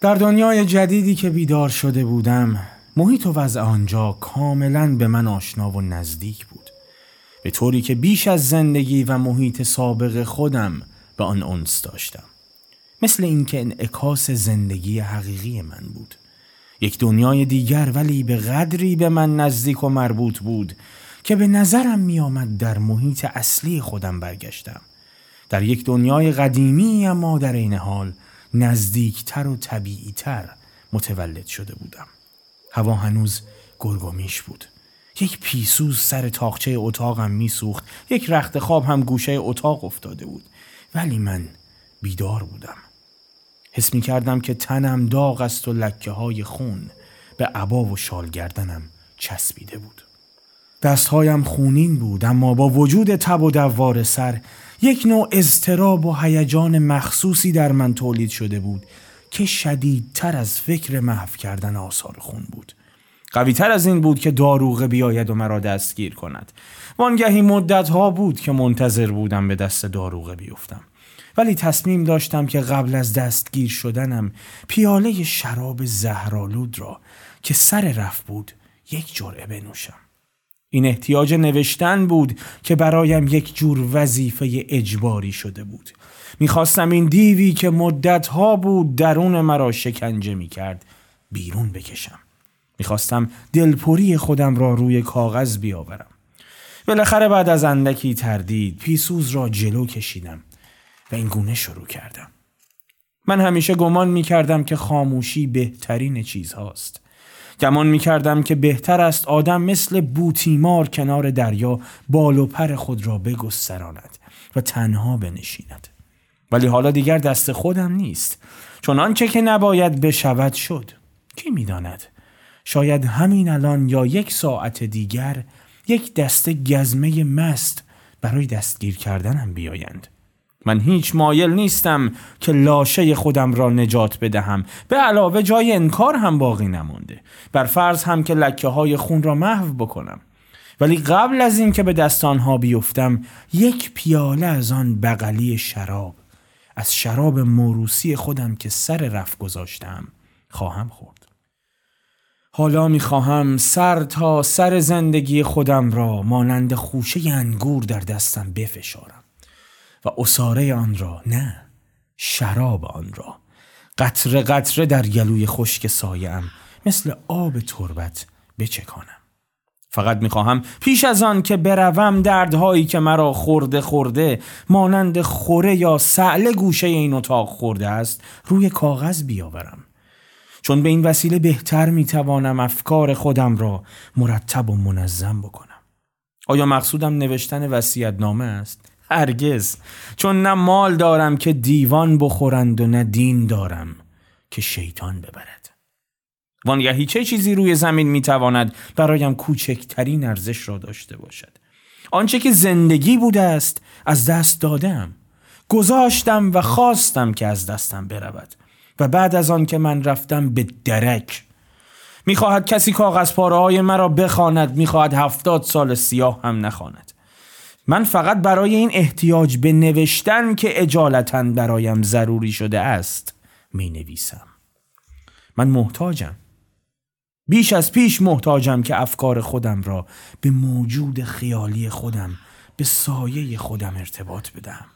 در دنیای جدیدی که بیدار شده بودم محیط و وضع آنجا کاملا به من آشنا و نزدیک بود. به طوری که بیش از زندگی و محیط سابق خودم به آن انس داشتم. مثل اینکه انعکاس زندگی حقیقی من بود. یک دنیای دیگر ولی به قدری به من نزدیک و مربوط بود که به نظرم می آمد در محیط اصلی خودم برگشتم. در یک دنیای قدیمی اما در این حال نزدیکتر و طبیعیتر متولد شده بودم. هوا هنوز گرگومیش بود. یک پیسوز سر تاخچه اتاقم میسوخت. یک رخت خواب هم گوشه اتاق افتاده بود. ولی من بیدار بودم. حس می کردم که تنم داغ است و لکه های خون به عبا و شال گردنم چسبیده بود. دستهایم خونین بود اما با وجود تب و دوار سر یک نوع اضطراب و هیجان مخصوصی در من تولید شده بود که شدیدتر از فکر محو کردن آثار خون بود. قویتر از این بود که داروغه بیاید و مرا دستگیر کند. وانگهی مدت ها بود که منتظر بودم به دست داروغه بیفتم. ولی تصمیم داشتم که قبل از دستگیر شدنم پیاله شراب زهرالود را که سر رفت بود یک جرعه بنوشم. این احتیاج نوشتن بود که برایم یک جور وظیفه اجباری شده بود. می‌خواستم این دیوی که مدتها بود درون مرا شکنجه می‌کرد بیرون بکشم. می‌خواستم دلپوری خودم را روی کاغذ بیاورم. بالاخره بعد از اندکی تردید پیسوز را جلو کشیدم و این گونه شروع کردم. من همیشه گمان می‌کردم که خاموشی بهترین چیز هاست گمان می کردم که بهتر است آدم مثل بوتیمار کنار دریا بال و پر خود را بگستراند و تنها بنشیند. ولی حالا دیگر دست خودم نیست. چون آنچه که نباید بشود شد. کی می‌داند؟ شاید همین الان یا یک ساعت دیگر یک دسته گزمه مست برای دستگیر کردنم بیایند. من هیچ مایل نیستم که لاشه خودم را نجات بدهم. به علاوه جای انکار هم باقی نمانده بر فرض هم که لکه های خون را محو بکنم. ولی قبل از اینکه به دست آنها بیفتم یک پیاله از آن بغلی شراب از شراب موروسی خودم که سر رفت گذاشتم خواهم خورد. حالا می‌خواهم سر تا سر زندگی خودم را مانند خوشه انگور در دستم بفشارم. و اساره آن را نه شراب آن را. قطره قطره در گلوی خشک سایم مثل آب تربت بچکانم. فقط می‌خواهم پیش از آن که بروم دردهایی که مرا خورده خورده مانند خوره یا سعله گوشه این اتاق خورده است روی کاغذ بیاورم. چون به این وسیله بهتر می‌توانم افکار خودم را مرتب و منظم بکنم. آیا مقصودم نوشتن وسیعت نامه است؟ هرگز چون نه مال دارم که دیوان بخورند و نه دین دارم که شیطان ببرد. وانگهی چه چیزی روی زمین می‌تواند برایم کوچکترین ارزش را داشته باشد؟ آنچه که زندگی بوده است از دست دادم گذاشتم و خواستم که از دستم برود. و بعد از آن که من رفتم به درک. می‌خواهد کسی کاغذ پاره های مرا بخواند می‌خواهد هفتاد سال سیاه هم نخواند. من فقط برای این احتیاج به نوشتن که اجالتا برایم ضروری شده است می نویسم من محتاجم. بیش از پیش محتاجم که افکار خودم را به موجود خیالی خودم به سایه خودم ارتباط بدم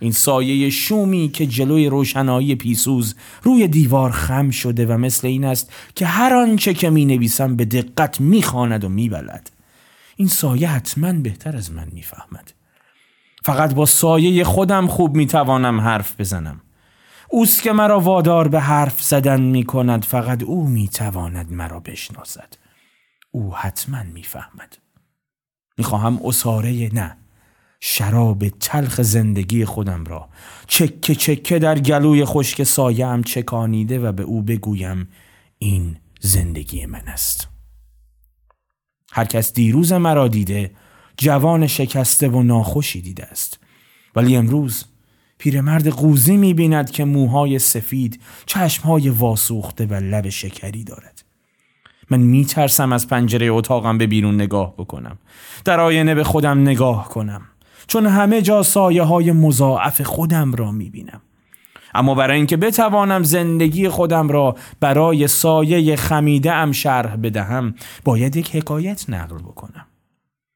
این سایه شومی که جلوی روشنایی پیسوز روی دیوار خم شده و مثل این است که هر آنچه که می نویسم به دقت می خاند و می بلد. این سایه حتما بهتر از من می‌فهمد. فقط با سایه خودم خوب می‌توانم حرف بزنم. اوست که مرا وادار به حرف زدن می کند فقط او می‌تواند مرا بشناسد. او حتما می‌فهمد. می‌خواهم اساره نه شراب تلخ زندگی خودم را چکه چکه در گلوی خشک سایم چکانیده و به او بگویم این زندگی من است. هر کس دیروز مرا دیده جوان شکسته و ناخوشی دیده است. ولی امروز پیرمرد قوزی می بیند که موهای سفید چشمهای واسوخته و لب شکری دارد. من می ترسم از پنجره اتاقم به بیرون نگاه بکنم. در آینه به خودم نگاه کنم. چون همه جا سایه های مضاعف خودم را می بینم اما برای اینکه بتوانم زندگی خودم را برای سایه خمیده ام شرح بدهم باید یک حکایت نقل بکنم.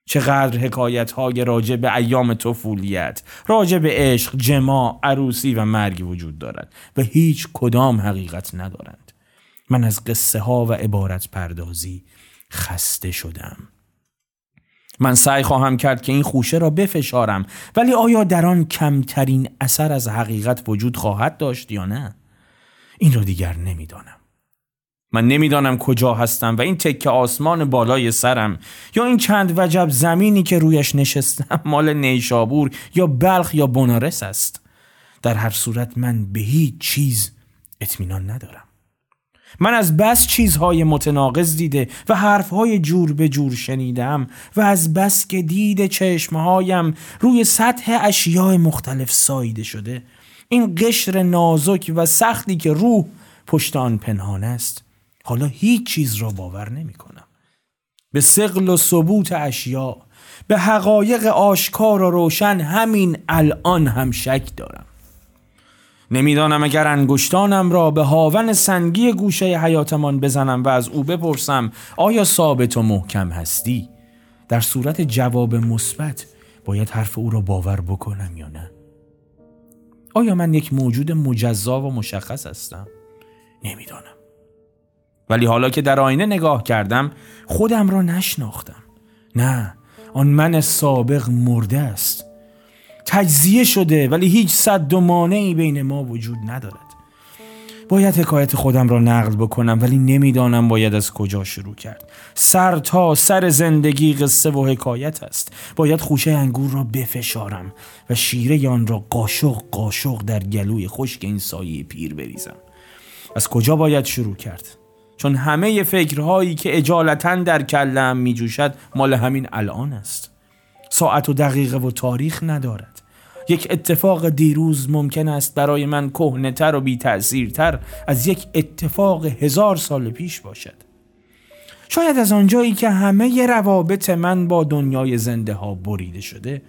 چقدر حکایت های راجع به ایام طفولیت راجع به عشق جما عروسی و مرگ وجود دارد و هیچ کدام حقیقت ندارند. من از قصه ها و عبارت پردازی خسته شدم. من سعی خواهم کرد که این خوشه را بفشارم ولی آیا در آن کمترین اثر از حقیقت وجود خواهد داشت یا نه؟ این را دیگر نمی‌دانم. من نمی‌دانم کجا هستم و این تکه آسمان بالای سرم یا این چند وجب زمینی که رویش نشستم مال نیشابور یا بلخ یا بنارس است. در هر صورت من به هیچ چیز اطمینان ندارم. من از بس چیزهای متناقض دیده و حرفهای جور به جور شنیدم و از بس که دید چشمهایم روی سطح اشیاء مختلف ساییده شده. این قشر نازک و سختی که روح پشت آن پنهان است. حالا هیچ چیز را باور نمی کنم. به سقل و ثبوت اشیاء به حقایق آشکار و روشن همین الان هم شک دارم. نمی‌دانم اگر انگشتانم را به هاون سنگی گوشه حیاتمان بزنم و از او بپرسم آیا ثابت و محکم هستی؟ در صورت جواب مثبت باید حرف او را باور بکنم یا نه؟ آیا من یک موجود مجزا و مشخص هستم؟ نمی‌دانم ولی حالا که در آینه نگاه کردم خودم را نشناختم نه آن من سابق مرده است تجزیه شده ولی هیچ صد و مانعی بین ما وجود ندارد. باید حکایت خودم را نقل بکنم ولی نمی‌دانم باید از کجا شروع کرد. سر تا سر زندگی قصه و حکایت است. باید خوشه انگور را بفشارم و شیره آن را قاشق قاشق در گلوی خشک این سایه پیر بریزم. از کجا باید شروع کرد؟ چون همه فکرهایی که اجالتا در کلم می جوشد مال همین الان است. ساعت و دقیقه و تاریخ ندارد. یک اتفاق دیروز ممکن است برای من کهنهتر و بی تر از یک اتفاق هزار سال پیش باشد. شاید از آنجایی که همه روابط من با دنیای زنده ها بریده شده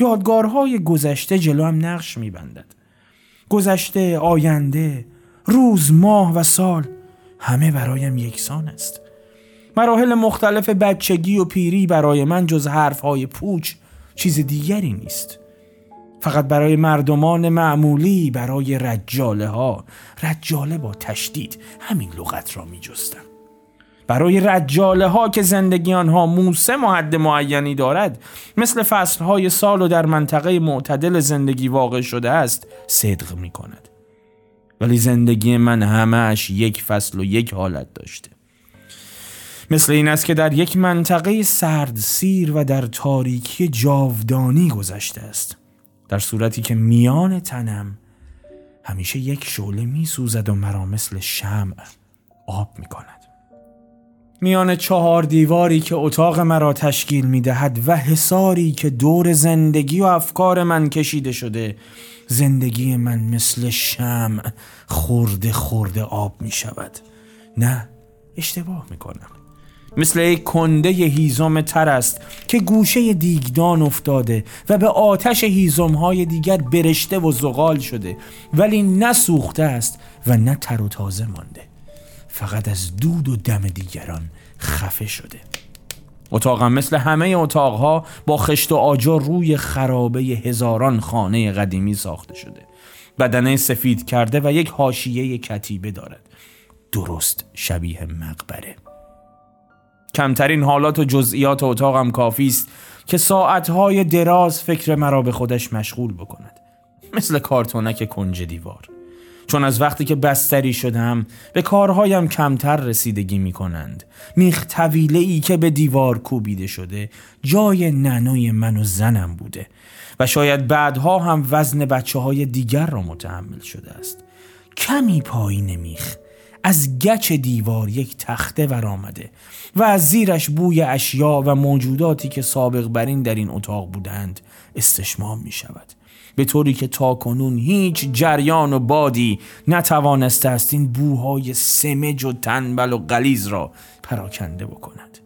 یادگارهای گذشته جلو هم نقش میبندد. گذشته آینده روز ماه و سال همه برایم یکسان است. مراحل مختلف بچگی و پیری برای من جز حرفهای پوچ چیز دیگری نیست. فقط برای مردمان معمولی برای رجاله ها رجاله با تشدید همین لغت را می جستم. برای رجاله ها که زندگی آنها موسم و حد معینی دارد مثل فصل های سال و در منطقه معتدل زندگی واقع شده است صدق می کند ولی زندگی من همهش یک فصل و یک حالت داشته. مثل این است که در یک منطقه سرد سیر و در تاریکی جاودانی گذشته است. در صورتی که میان تنم همیشه یک شعله می سوزد و مرا مثل شمع آب می کند. میان چهار دیواری که اتاق مرا تشکیل می دهد و حساری که دور زندگی و افکار من کشیده شده زندگی من مثل شمع خورده خورده آب می شود نه اشتباه می کنم مثل یک کنده هیزم تر است که گوشه دیگدان افتاده و به آتش هیزم های دیگر برشته و زغال شده ولی نه سوخته است و نه تر و تازه مانده. فقط از دود و دم دیگران خفه شده. اتاقم مثل همه اتاقها با خشت و آجر روی خرابه هزاران خانه قدیمی ساخته شده. بدنه سفید کرده و یک حاشیه کتیبه دارد. درست شبیه مقبره. کمترین حالات و جزئیات اتاقم کافی است که ساعتهای دراز فکر مرا به خودش مشغول بکند. مثل کارتونک کنج دیوار. چون از وقتی که بستری شدم به کارهایم کمتر رسیدگی می کنند میخ طویله ای که به دیوار کوبیده شده جای ننوی من و زنم بوده. و شاید بعدها هم وزن بچه های دیگر را متحمل شده است. کمی پایین میخ از گچ دیوار یک تخته ور آمده و از زیرش بوی اشیا و موجوداتی که سابق بر این در این اتاق بودند استشمام می شود به طوری که تا کنون هیچ جریان و بادی نتوانسته است این بوهای سمج و تنبل و غلیز را پراکنده بکند.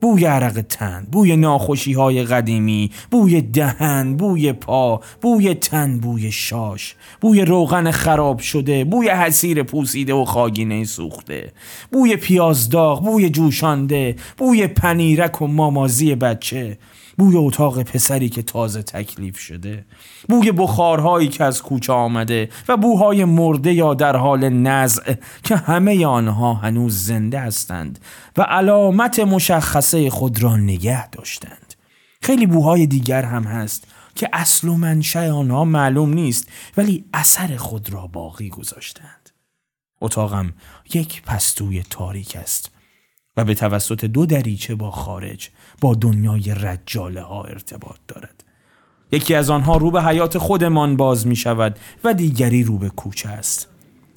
بوی عرق تن، بوی ناخوشی های قدیمی، بوی دهن، بوی پا، بوی تن، بوی شاش، بوی روغن خراب شده، بوی حسیر پوسیده و خاگینه سوخته، بوی پیازداغ، بوی جوشانده، بوی پنیرک و مامازی بچه، بوی اتاق پسری که تازه تکلیف شده بوی بخارهایی که از کوچه آمده و بوهای مرده یا در حال نزع که همه آنها هنوز زنده هستند و علامت مشخصه خود را نگه داشتند. خیلی بوهای دیگر هم هست که اصل و منشأ آنها معلوم نیست ولی اثر خود را باقی گذاشتند. اتاقم یک پستوی تاریک است. و به توسط دو دریچه با خارج با دنیای رجاله ها ارتباط دارد. یکی از آنها رو به حیات خودمان باز می شود و دیگری رو به کوچه است.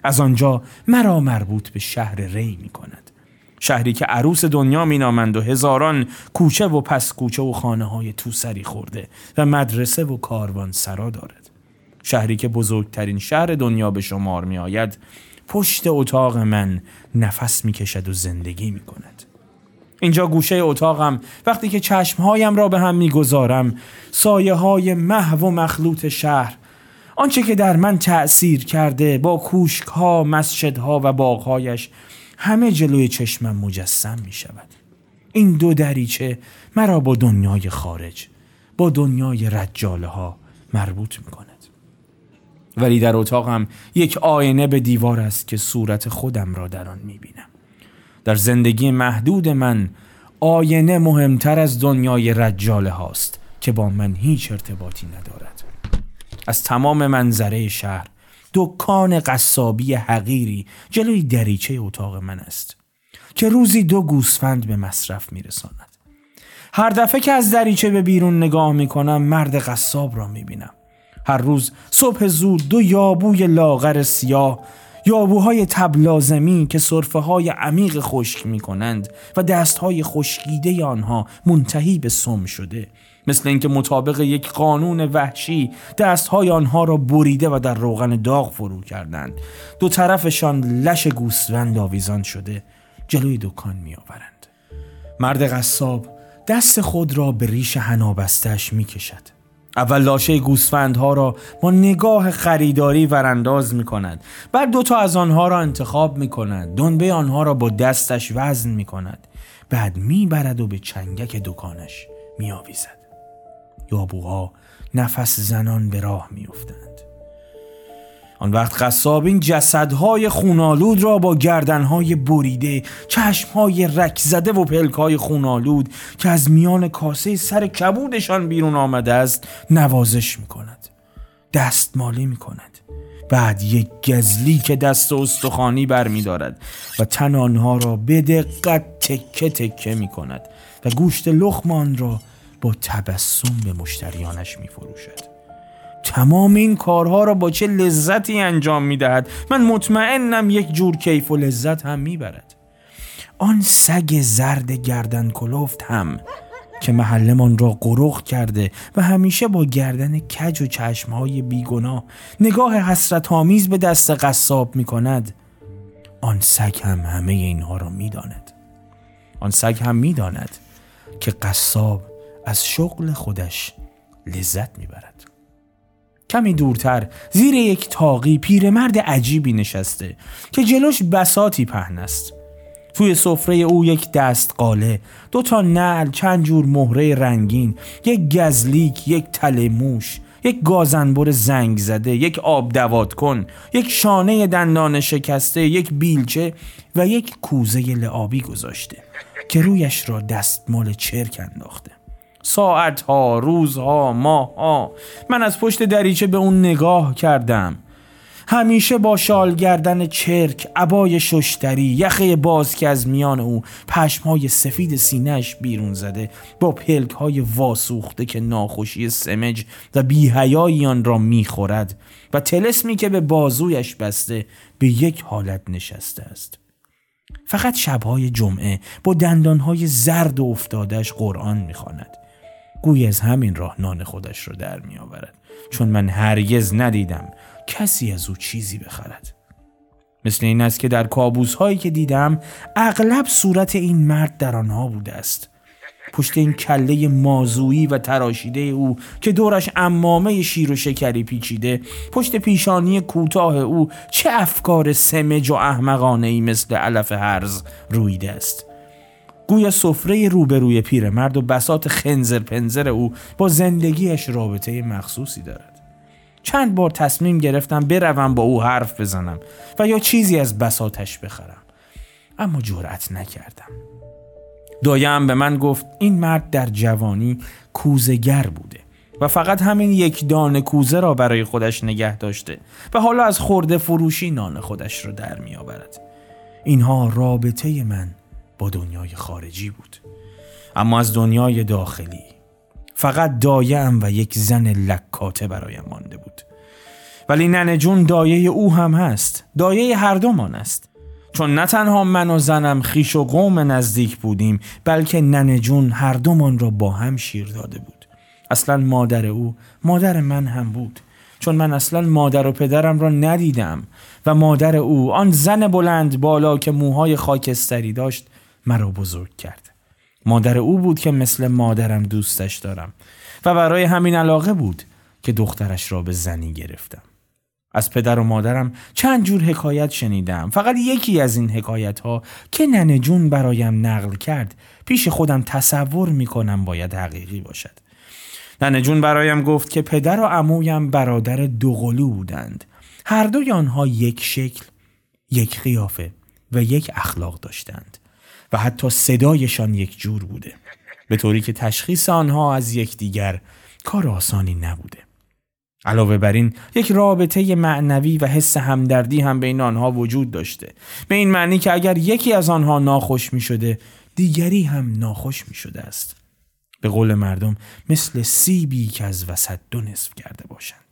از آنجا مرا مربوط به شهر ری می کند. شهری که عروس دنیا می نامند و هزاران کوچه و پس کوچه و خانه های توسری خورده و مدرسه و کاروان سرا دارد. شهری که بزرگترین شهر دنیا به شمار می آید پشت اتاق من نفس می کشد و زندگی می کند اینجا گوشه اتاقم وقتی که چشمهایم را به هم می‌گذارم سایه های محو و مخلوط شهر آنچه که در من تأثیر کرده با کوشک ها مسجدها و باغهایش همه جلوی چشمم مجسم می شود این دو دریچه مرا با دنیای خارج با دنیای رجاله ها مربوط می کند ولی در اتاقم یک آینه به دیوار است که صورت خودم را در آن می بینم در زندگی محدود من آینه مهمتر از دنیای رجاله هاست که با من هیچ ارتباطی ندارد. از تمام منظره شهر دکان قصابی حقیری جلوی دریچه اتاق من است که روزی دو گوسفند به مصرف میرساند. هر دفعه که از دریچه به بیرون نگاه می کنم مرد قصاب را می بینم هر روز صبح زود دو یابوی لاغر سیاه یابوهای تبلازمی که صرفه های عمیق خشک می کنند و دست های خشکیده آنها منتهی به سم شده. مثل اینکه مطابق یک قانون وحشی دست های آنها را بریده و در روغن داغ فرو کردند. دو طرفشان لش گوسفند آویزان شده جلوی دکان می آورند مرد قصاب دست خود را به ریش هنابستش می کشد اول لاشه گوسفندها را با نگاه خریداری ورانداز می کند بعد دوتا از آنها را انتخاب می کند دنبه آنها را با دستش وزن می کند بعد می برد و به چنگک دکانش می آویزد یابوها نفس زنان به راه می افتند. آن وقت قصاب این جسدهای خونالود را با گردنهای بریده چشمهای رک زده و پلکهای خونالود که از میان کاسه سر کبودشان بیرون آمده است نوازش می کند دستمالی می کند بعد یک گزلی که دست استخوانی بر می دارد و تن آنها را به دقت تکه تکه می کند و گوشت لخمان را با تبسم به مشتریانش می فروشد تمام این کارها را با چه لذتی انجام می دهد من مطمئنم یک جور کیف و لذت هم می برد آن سگ زرد گردن کلفت هم که محلمان را قرخ کرده و همیشه با گردن کج و چشمهای بیگناه نگاه حسرت آمیز به دست قصاب می کند آن سگ هم همه اینها را می داند. آن سگ هم می داند که قصاب از شغل خودش لذت می برد. کمی دورتر. زیر یک تاقی پیرمرد عجیبی نشسته که جلوش بساتی پهن است. توی سفره او یک دست قاله دو تا نل چند جور مهره رنگین یک گزلیک یک تله موش یک گازنبر زنگ زده یک آب دوات کن یک شانه دندان شکسته یک بیلچه و یک کوزه لعابی گذاشته که رویش را دستمال چرک انداخته. ساعتها روزها ماهها. من از پشت دریچه به اون نگاه کردم. همیشه با شال گردن چرک عبای ششتری یخه باز که از میان او پشمهای سفید سینهش بیرون زده با پلک های واسوخته که ناخوشی سمج و بیهیایی آن را می‌خورد و تلسمی که به بازویش بسته به یک حالت نشسته است. فقط شبهای جمعه با دندانهای زرد و افتادش قرآن می‌خواند. گوی از همین راه نان خودش رو در می آورد. چون من هرگز ندیدم کسی از او چیزی بخرد. مثل این است که در کابوس هایی که دیدم اغلب صورت این مرد در آنها بوده است. پشت این کله مازویی و تراشیده او که دورش امامه شیر و شکری پیچیده پشت پیشانی کوتاه او چه افکار سمج و احمقانه ای مثل علف هرز رویده است. گویا سفره روبروی پیرمرد و بسات خنزر پنزر او با زندگیش رابطه مخصوصی دارد. چند بار تصمیم گرفتم بروم با او حرف بزنم و یا چیزی از بساتش بخرم. اما جرأت نکردم. دایم به من گفت این مرد در جوانی کوزگر بوده و فقط همین یک دانه کوزه را برای خودش نگه داشته و حالا از خورده فروشی نان خودش را در می آورد. اینها رابطه من با دنیای خارجی بود. اما از دنیای داخلی فقط دایم و یک زن لکاته برایم مانده بود. ولی ننه جون دایه او هم هست. دایه هر دومان است. چون نه تنها من و زنم خیش و قوم نزدیک بودیم بلکه ننه جون هر دومان را با هم شیر داده بود. اصلا مادر او مادر من هم بود. چون من اصلا مادر و پدرم را ندیدم و مادر او آن زن بلند بالا که موهای خاکستری داشت مرا بزرگ کرد. مادر او بود که مثل مادرم دوستش دارم و برای همین علاقه بود که دخترش را به زنی گرفتم. از پدر و مادرم چند جور حکایت شنیدم. فقط یکی از این حکایت ها که ننه جون برایم نقل کرد پیش خودم تصور می کنم باید حقیقی باشد. ننه جون برایم گفت که پدر و عمویم برادر دوقلو بودند. هر دوی آنها یک شکل یک قیافه و یک اخلاق داشتند. و حتی صدایشان یک جور بوده به طوری که تشخیص آنها از یکدیگر کار آسانی نبوده. علاوه بر این یک رابطه معنوی و حس همدردی هم بین آنها وجود داشته. به این معنی که اگر یکی از آنها ناخوش می شده دیگری هم ناخوش می شده است. به قول مردم مثل سیبی که از وسط دو نصف کرده باشند.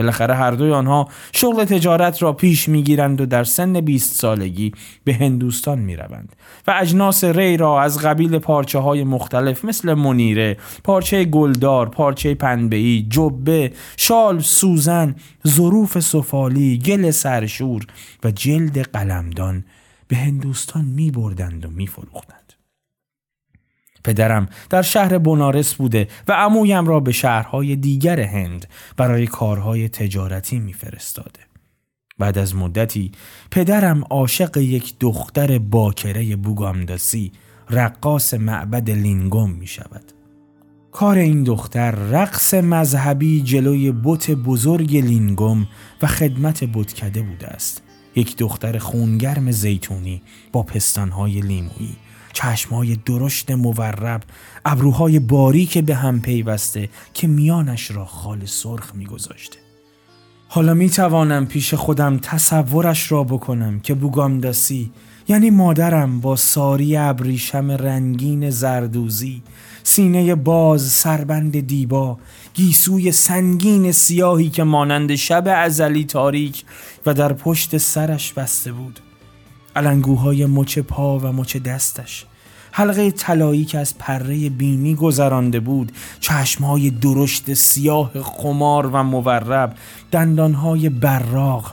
بالاخره هر دوی آنها شغل تجارت را پیش می‌گیرند و در سن 20 سالگی به هندوستان می روند و اجناس ری را از قبیل پارچه های مختلف مثل منیره، پارچه گلدار، پارچه پنبهی، جبه، شال، سوزن، ظروف سفالی، گل سرشور و جلد قلمدان به هندوستان می بردند و می فروختند. پدرم در شهر بنارس بوده و عمویم را به شهرهای دیگر هند برای کارهای تجارتی میفرستاده. بعد از مدتی پدرم عاشق یک دختر باکره بوگامداسی رقاص معبد لینگوم می شود. کار این دختر رقص مذهبی جلوی بت بزرگ لینگوم و خدمت بتکده بوده است. یک دختر خونگرم زیتونی با پستانهای لیمویی چشمهای درشت مورب ابروهای باریک به هم پیوسته که میانش را خال سرخ میگذاشته. حالا می توانم پیش خودم تصورش را بکنم که بوگامداسی یعنی مادرم با ساری ابریشم رنگین زردوزی سینه باز سربند دیبا گیسوی سنگین سیاهی که مانند شب ازلی تاریک و در پشت سرش بسته بود. علنگوهای مچ پا و مچ دستش. حلقه طلایی که از پره بینی گذرانده بود چشمهای درشت سیاه خمار و مورب دندانهای براغ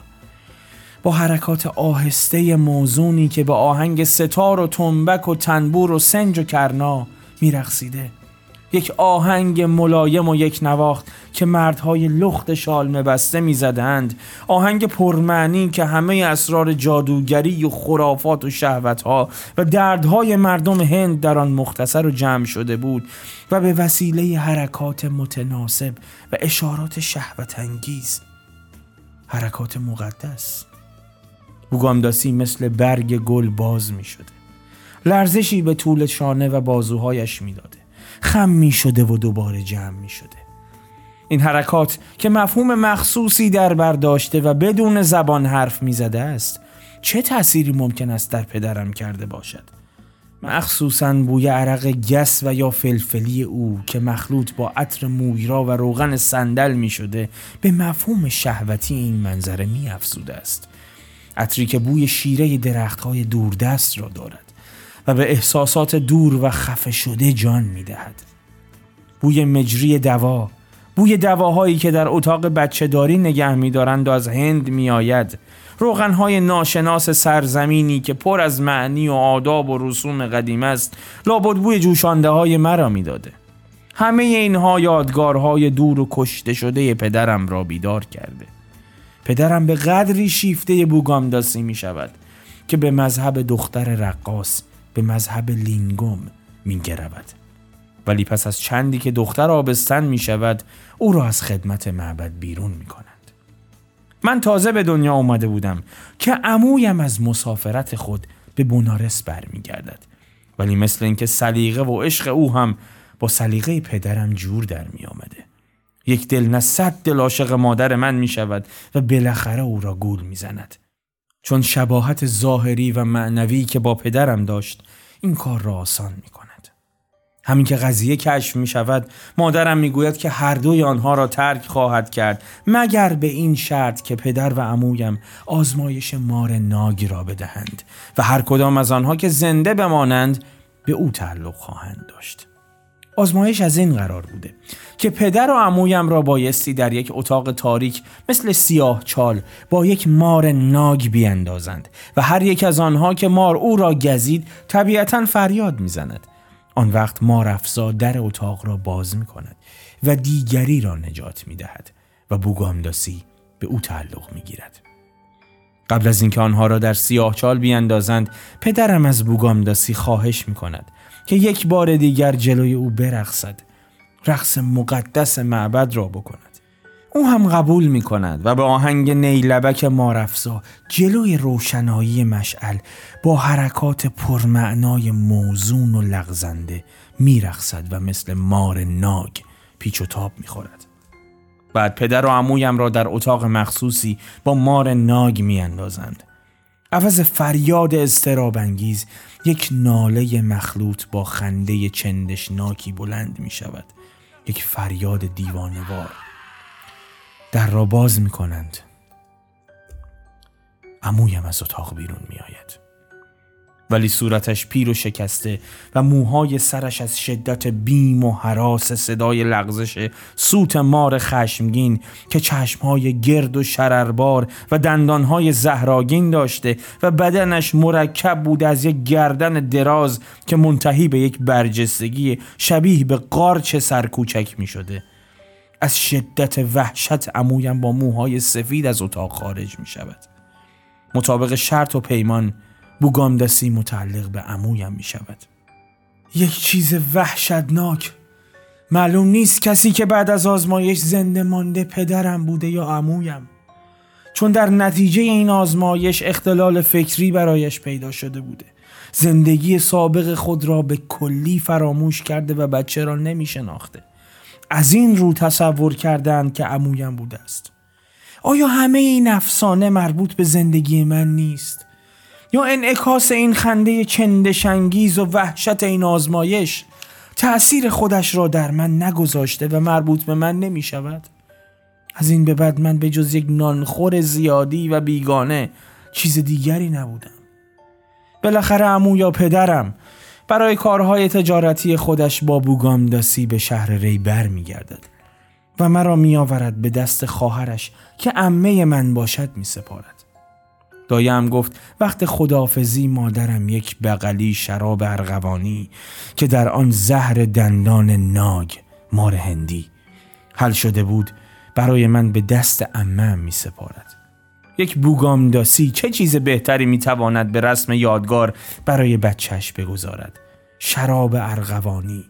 با حرکات آهسته موزونی که به آهنگ ستار و تنبک و تنبور و سنج و کرنا میرقصیده. یک آهنگ ملایم و یک نواخت که مردهای لخت شال مبسته می‌زدند. آهنگ پرمعنی که همه اسرار جادوگری و خرافات و شهوتها و دردهای مردم هند در آن مختصر و جمع شده بود و به وسیله حرکات متناسب و اشارات شهوت انگیز حرکات مقدس. بوگامداسی مثل برگ گل باز می شده لرزشی به طول شانه و بازوهایش می‌داده. خم می شده و دوباره جمع می شده این حرکات که مفهوم مخصوصی در برداشته و بدون زبان حرف می زده است چه تأثیری ممکن است در پدرم کرده باشد؟ مخصوصا بوی عرق گس و یا فلفلی او که مخلوط با عطر مویرا و روغن صندل می شده به مفهوم شهوتی این منظره می افزوده است. عطری که بوی شیره درختهای دوردست را دارد. و به احساسات دور و خفه شده جان می دهد. بوی مجری دوا بوی دواهایی که در اتاق بچه داری نگه می دارند و از هند می آید روغنهای ناشناس سرزمینی که پر از معنی و آداب و رسوم قدیم است لابد بوی جوشانده های مرا می‌داده. همه اینها یادگارهای دور و کشته شده پدرم را بیدار کرده. پدرم به قدری شیفته بوگامداسی می شود که به مذهب دختر رقاص به مذهب لینگوم می گرود. ولی پس از چندی که دختر آبستن می شود او را از خدمت معبد بیرون می کنند. من تازه به دنیا آمده بودم که عمویم از مسافرت خود به بنارس برمیگردد ولی مثل اینکه سلیقه و عشق او هم با سلیقه پدرم جور در می آمده. یک دل نه صد دل عاشق مادر من می شود و بالاخره او را گول می زند. چون شباهت ظاهری و معنوی که با پدرم داشت این کار را آسان می کند. همین که قضیه کشف می شود مادرم می گوید که هر دوی آنها را ترک خواهد کرد مگر به این شرط که پدر و عمویم آزمایش مار ناگی را بدهند و هر کدام از آنها که زنده بمانند به او تعلق خواهند داشت. آزمایش از این قرار بوده که پدر و عمویم را بایستی در یک اتاق تاریک مثل سیاه چال با یک مار ناگ بیاندازند و هر یک از آنها که مار او را گزید طبیعتا فریاد می‌زند آن وقت مار افزا در اتاق را باز می کند و دیگری را نجات می دهد و بوگامداسی به او تعلق می گیرد. قبل از اینکه آنها را در سیاه چال بیاندازند پدرم از بوگامداسی خواهش می کند که یک بار دیگر جلوی او برقصد رقص مقدس معبد را بکند او هم قبول می کند و به آهنگ نیلبک مارفزا جلوی روشنایی مشعل با حرکات پرمعنای موزون و لغزنده میرقصد و مثل مار ناگ پیچ و تاب می‌خورد. بعد پدر و عمویم را در اتاق مخصوصی با مار ناگ میاندازند. عوض فریاد استرابنگیز یک ناله مخلوط با خنده چندشناکی بلند می شود. یک فریاد دیوانوار. در را باز می کنند. عمویم از اتاق بیرون می آید. ولی صورتش پیر و شکسته و موهای سرش از شدت بیم و حراس صدای لغزش سوت مار خشمگین که چشمهای گرد و شرربار و دندانهای زهراگین داشته و بدنش مرکب بود از یک گردن دراز که منتهی به یک برجستگی شبیه به قارچ سرکوچک می شده. از شدت وحشت عمویم با موهای سفید از اتاق خارج می شود. مطابق شرط و پیمان بوگامدسی متعلق به عمویم می شود یک چیز وحشتناک. معلوم نیست کسی که بعد از آزمایش زنده مانده پدرم بوده یا عمویم. چون در نتیجه این آزمایش اختلال فکری برایش پیدا شده بوده. زندگی سابق خود را به کلی فراموش کرده و بچه را نمی شناخته از این رو تصور کردند که عمویم بوده است. آیا همه این افسانه مربوط به زندگی من نیست؟ یا انعکاس این خنده چندشنگیز و وحشت این آزمایش تأثیر خودش را در من نگذاشته و مربوط به من نمی شود از این به بعد من به جز یک نانخور زیادی و بیگانه چیز دیگری نبودم بالاخره امو یا پدرم برای کارهای تجارتی خودش با بوگامداسی به شهر ری بر می گردد و مرا می آورد به دست خواهرش که امه من باشد می سپارد. دایم گفت وقت خدافزی مادرم یک بغلی شراب ارغوانی که در آن زهر دندان ناگ مار هندی حل شده بود برای من به دست امم می سپارد. یک بوگامداسی چه چیز بهتری می تواند به رسم یادگار برای بچهش بگذارد شراب ارغوانی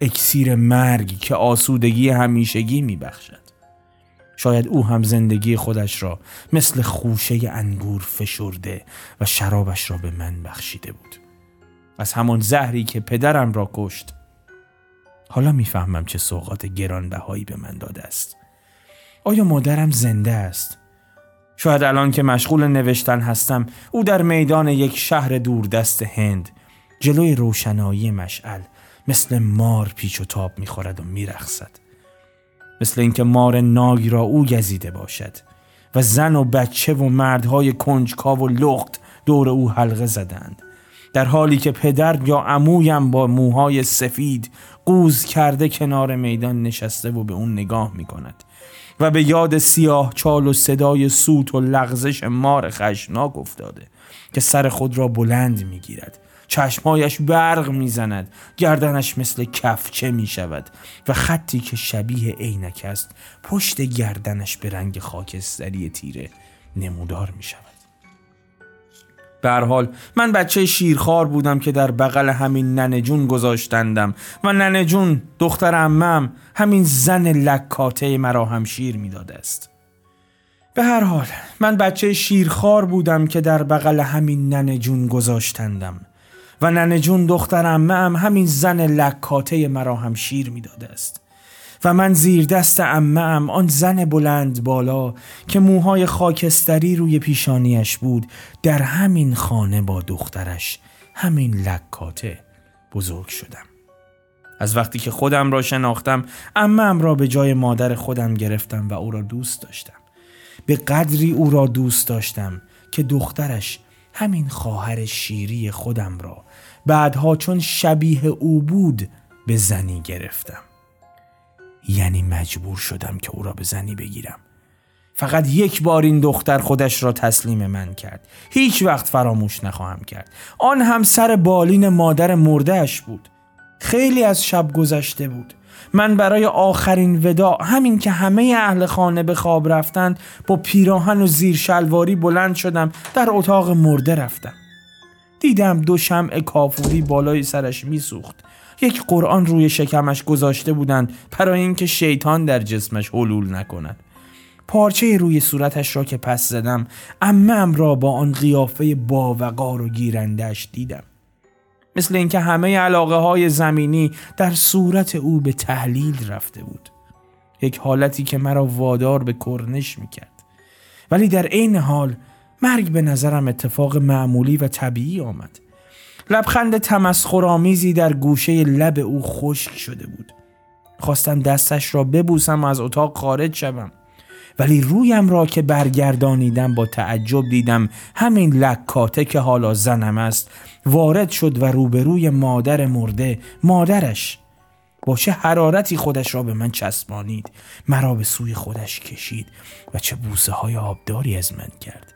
اکسیر مرگ که آسودگی همیشگی می بخشد. شاید او هم زندگی خودش را مثل خوشه انگور فشرده و شرابش را به من بخشیده بود. از همان زهری که پدرم را کشت حالا می‌فهمم چه سوقات گرانبهایی به من داده است. آیا مادرم زنده است؟ شاید الان که مشغول نوشتن هستم او در میدان یک شهر دوردست هند جلوی روشنایی مشعل مثل مار پیچ و تاب می‌خورد و میرخصد مثل اینکه مار ناگ را او گزیده باشد و زن و بچه و مردهای کنجکاو و لخت دور او حلقه زدند. در حالی که پدر یا عمویم با موهای سفید قوز کرده کنار میدان نشسته و به اون نگاه می کند و به یاد سیاه چال و صدای سوت و لغزش مار خشناک افتاده که سر خود را بلند می گیرد چشمایش برق می‌زند. گردنش مثل کفچه می شود و خطی که شبیه عینک است پشت گردنش به رنگ خاکستری تیره نمودار می شود به حال من بچه شیرخوار بودم که در بغل همین ننه جون گذاشتندم و ننه جون دختر امم همین زن لکاته مرا هم شیر می‌داده است. به هر حال من بچه شیرخوار بودم که در بغل همین ننه جون گذاشتندم. و ننه جون دختر امم همین زن لکاته مرا هم شیر می‌داده است. و من زیر دست امم آن زن بلند بالا که موهای خاکستری روی پیشانیش بود در همین خانه با دخترش همین لکاته بزرگ شدم. از وقتی که خودم را شناختم امم را به جای مادر خودم گرفتم و او را دوست داشتم. به قدری او را دوست داشتم که دخترش همین خواهر شیری خودم را. بعدها چون شبیه او بود به زنی گرفتم. یعنی مجبور شدم که او را به زنی بگیرم. فقط یک بار این دختر خودش را تسلیم من کرد. هیچ وقت فراموش نخواهم کرد. آن هم سر بالین مادر مردهش بود. خیلی از شب گذشته بود. من برای آخرین وداع همین که همه اهل خانه به خواب رفتند با پیراهن و زیر شلواری بلند شدم در اتاق مرده رفتم. دیدم دو شمع کافوری بالای سرش میسوخت. یک قرآن روی شکمش گذاشته بودند برای اینکه شیطان در جسمش حلول نکند. پارچه روی صورتش را که پس زدم امم را با آن قیافه باوقار و گیرندش دیدم. مثل اینکه همه علاقه های زمینی در صورت او به تحلیل رفته بود. یک حالتی که مرا وادار به کرنش می‌کرد. ولی در عین حال مرگ به نظرم اتفاق معمولی و طبیعی آمد. لبخند تمسخرآمیزی در گوشه لب او خشک شده بود. خواستم دستش را ببوسم و از اتاق خارج شوم. ولی رویم را که برگردانیدم با تعجب دیدم همین لکاته که حالا زنم است وارد شد و روبروی مادر مرده مادرش. با چه حرارتی خودش را به من چسبانید؟ مرا به سوی خودش کشید و چه بوسه های آبداری از من کرد.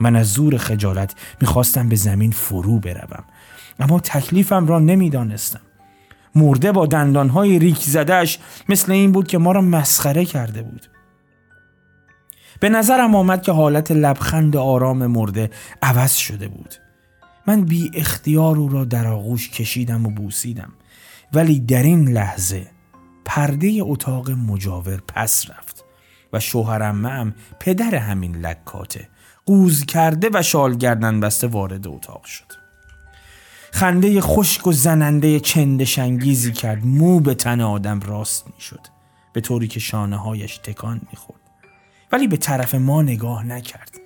من از زور خجالت می‌خواستم به زمین فرو بروم اما تکلیفم را نمی‌دانستم. مرده با دندانهای ریک زدهش مثل این بود که ما را مسخره کرده بود. به نظرم آمد که حالت لبخند آرام مرده عوض شده بود. من بی اختیار او را در آغوش کشیدم و بوسیدم. ولی در این لحظه پرده اتاق مجاور پس رفت و شوهرم هم پدر همین لکاته قوز کرده و شال گردن بسته وارد اتاق شد. خنده خشک و زننده چند شنگیزی کرد. مو به تن آدم راست می شد به طوری که شانه هایش تکان می خورد ولی به طرف ما نگاه نکرد.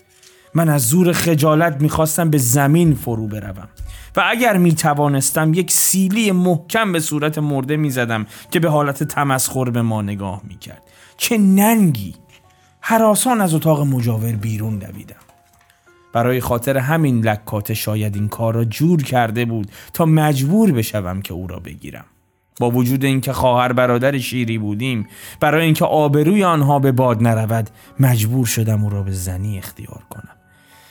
من از زور خجالت می‌خواستم به زمین فرو بروم و اگر می توانستم یک سیلی محکم به صورت مرده می‌زدم که به حالت تمسخر به ما نگاه می‌کرد. چه ننگی! حراسان از اتاق مجاور بیرون دویدم. برای خاطر همین لکات شاید این کار را جور کرده بود تا مجبور بشوم که او را بگیرم. با وجود اینکه خواهر برادر شیری بودیم برای اینکه آبروی آنها به باد نرود مجبور شدم او را به زنی اختیار کنم.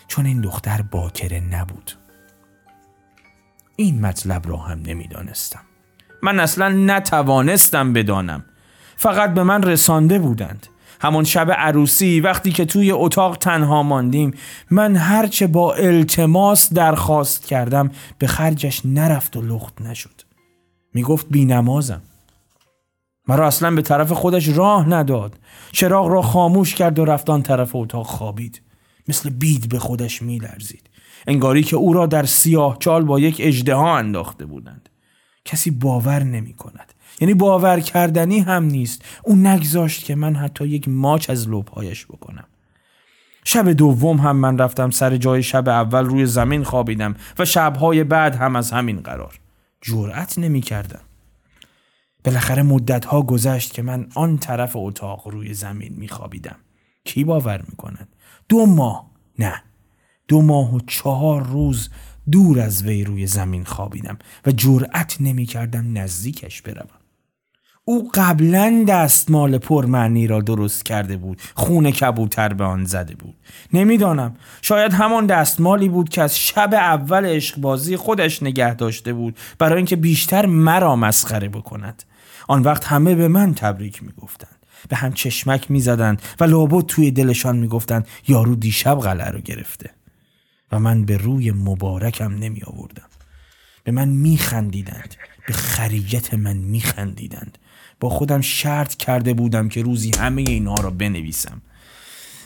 چون این دختر باکره نبود. این مطلب را هم نمی‌دانستم. من اصلا نتوانستم بدانم. فقط به من رسانده بودند. همون شب عروسی وقتی که توی اتاق تنها ماندیم من هرچه با التماس درخواست کردم به خرجش نرفت و لخت نشد. می‌گفت بی نمازم مرا اصلا به طرف خودش راه نداد. چراغ را خاموش کرد و رفت آن طرف اتاق خوابید. مثل بید به خودش میلرزید. انگاری که او را در سیاه چال با یک اجدها انداخته بودند. کسی باور نمی کند یعنی باور کردنی هم نیست. او نگذاشت که من حتی یک ماچ از لبهایش بکنم. شب دوم هم من رفتم سر جای شب اول روی زمین خوابیدم و شبهای بعد هم از همین قرار. جرأت نمی کردم بالاخره مدت ها گذشت که من آن طرف اتاق روی زمین می خوابیدم کی باور می کند؟ دو ماه. نه. دو ماه و چهار روز دور از وی روی زمین خوابیدم و جرأت نمی کردم نزدیکش بروم. او قبلا دستمال پرمعنی را درست کرده بود. خون کبوتر به آن زده بود. نمی‌دانم. شاید همان دستمالی بود که از شب اول عشقبازی خودش نگه داشته بود برای اینکه بیشتر مرا مسخره بکند. آن وقت همه به من تبریک می‌گفتند. به هم چشمک می‌زدند و لابد توی دلشان می‌گفتند یارو دیشب قلعه رو گرفته. و من به روی مبارکم نمی آوردم به من میخندیدند. به خریت من میخندیدند. با خودم شرط کرده بودم که روزی همه اینها را بنویسم.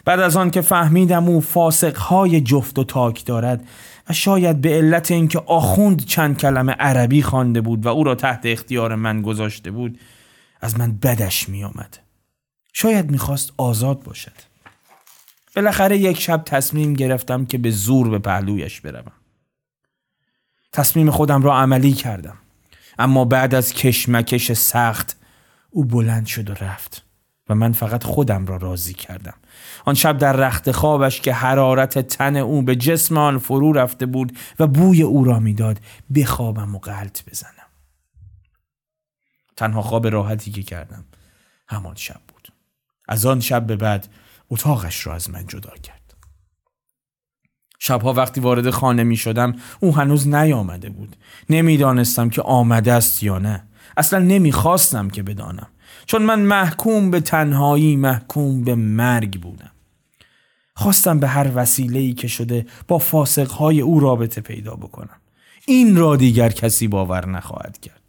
بعد از آن که فهمیدم او فاسقهای جفت و تاک دارد و شاید به علت اینکه آخوند چند کلمه عربی خوانده بود و او را تحت اختیار من گذاشته بود از من بدش می آمد. شاید می‌خواست آزاد باشد. بالاخره یک شب تصمیم گرفتم که به زور به پهلویش بروم. تصمیم خودم را عملی کردم. اما بعد از کشمکش سخت او بلند شد و رفت و من فقط خودم را راضی کردم. آن شب در رخت خوابش که حرارت تن او به جسم آن فرو رفته بود و بوی او را می‌داد بخوابم و قلط بزنم. تنها خواب راحتی که کردم همان شب بود. از آن شب به بعد اتاقش را از من جدا کرد. شبها وقتی وارد خانه می شدم او هنوز نیامده بود. نمی‌دانستم که آمده است یا نه. اصلا نمی‌خواستم که بدانم. چون من محکوم به تنهایی محکوم به مرگ بودم. خواستم به هر وسیله‌ای که شده با فاسقهای او رابطه پیدا بکنم. این را دیگر کسی باور نخواهد کرد.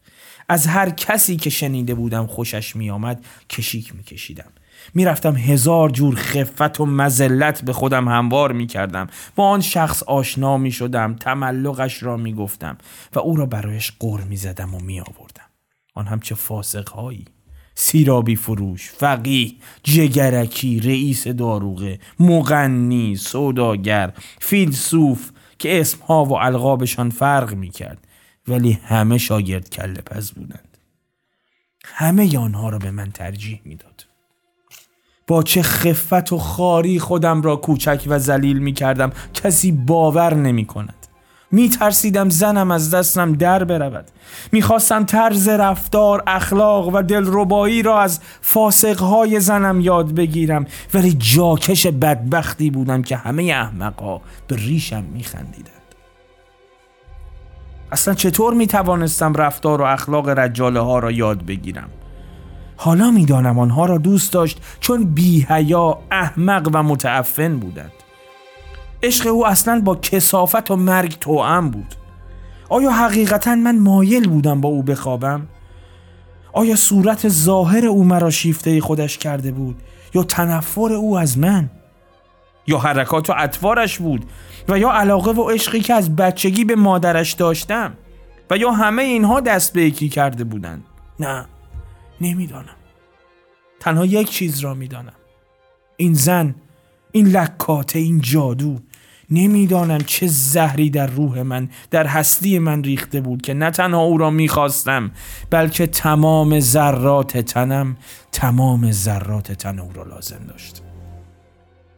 از هر کسی که شنیده بودم خوشش میآمد کشیک میکشیدم. می‌رفتم هزار جور خفت و مزلت به خودم هموار می‌کردم. با آن شخص آشنا می شدم تملقش را می‌گفتم و او را برایش قر می‌زدم و می آوردم آن هم چه فاسقهایی. سیرابی فروش فقیه جگرکی رئیس داروغه مغنی سوداگر فیلسوف که اسمها و القابشان فرق می‌کرد ولی همه شاگرد کله پز بودند. همه آنها را به من ترجیح می‌داد. با چه خفت و خاری خودم را کوچک و ذلیل می کردم کسی باور نمی کند می ترسیدم زنم از دستم در برود. می‌خواستم طرز رفتار اخلاق و دلربایی را از فاسقهای زنم یاد بگیرم. ولی جاکش بدبختی بودم که همه احمقها به ریشم میخندیدند. اصلا چطور می توانستم رفتار و اخلاق رجاله ها را یاد بگیرم؟ حالا می‌دانم آنها را دوست داشت چون بیهیا احمق و متعفن بودند. عشق او اصلا با کسافت و مرگ توام بود. آیا حقیقتا من مایل بودم با او بخوابم؟ آیا صورت ظاهر او مرا شیفته خودش کرده بود؟ یا تنفر او از من؟ یا حرکات و اطوارش بود؟ و یا علاقه و عشقی که از بچگی به مادرش داشتم؟ و یا همه اینها دست به یکی کرده بودند؟ نه نمی‌دانم. تنها یک چیز را می‌دانم. این زن این لکاته این جادو. نمی‌دانم چه زهری در روح من در هستی من ریخته بود که نه تنها او را می‌خواستم بلکه تمام ذرات تنم تمام ذرات تن او را لازم داشت.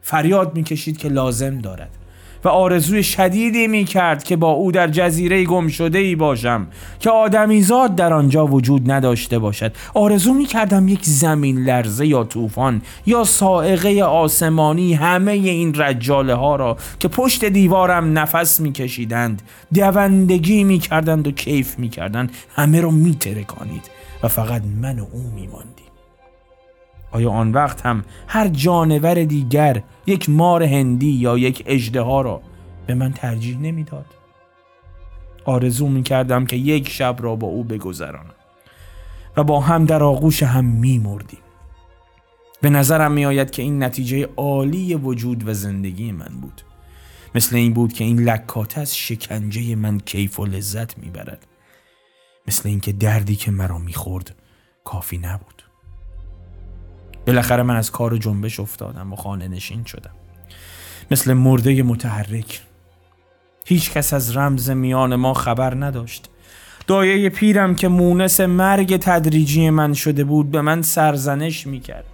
فریاد می‌کشید که لازم دارد. و آرزوی شدیدی می کرد که با او در جزیره گم شده ای باشم که آدمیزاد در آنجا وجود نداشته باشد. آرزو می کردم یک زمین لرزه یا طوفان یا سائقه آسمانی همه این رجاله ها را که پشت دیوارم نفس می کشیدند دوندگی می کردند و کیف می کردند همه را می ترکانید و فقط من و او می ماندیم آیا آن وقت هم هر جانور دیگر یک مار هندی یا یک اجده را به من ترجیح نمی‌داد آرزو می کردم که یک شب را با او بگذرانم و با هم در آغوش هم می مردیم. به نظرم می آید که این نتیجه عالی وجود و زندگی من بود مثل این بود که این لکات از شکنجه من کیف و لذت می برد. مثل اینکه دردی که مرا می‌خورد کافی نبود بالاخره من از کار جنبش افتادم و خانه نشین شدم. مثل مرده متحرک. هیچ کس از رمز میان ما خبر نداشت. دایه پیرم که مونس مرگ تدریجی من شده بود به من سرزنش می‌کرد.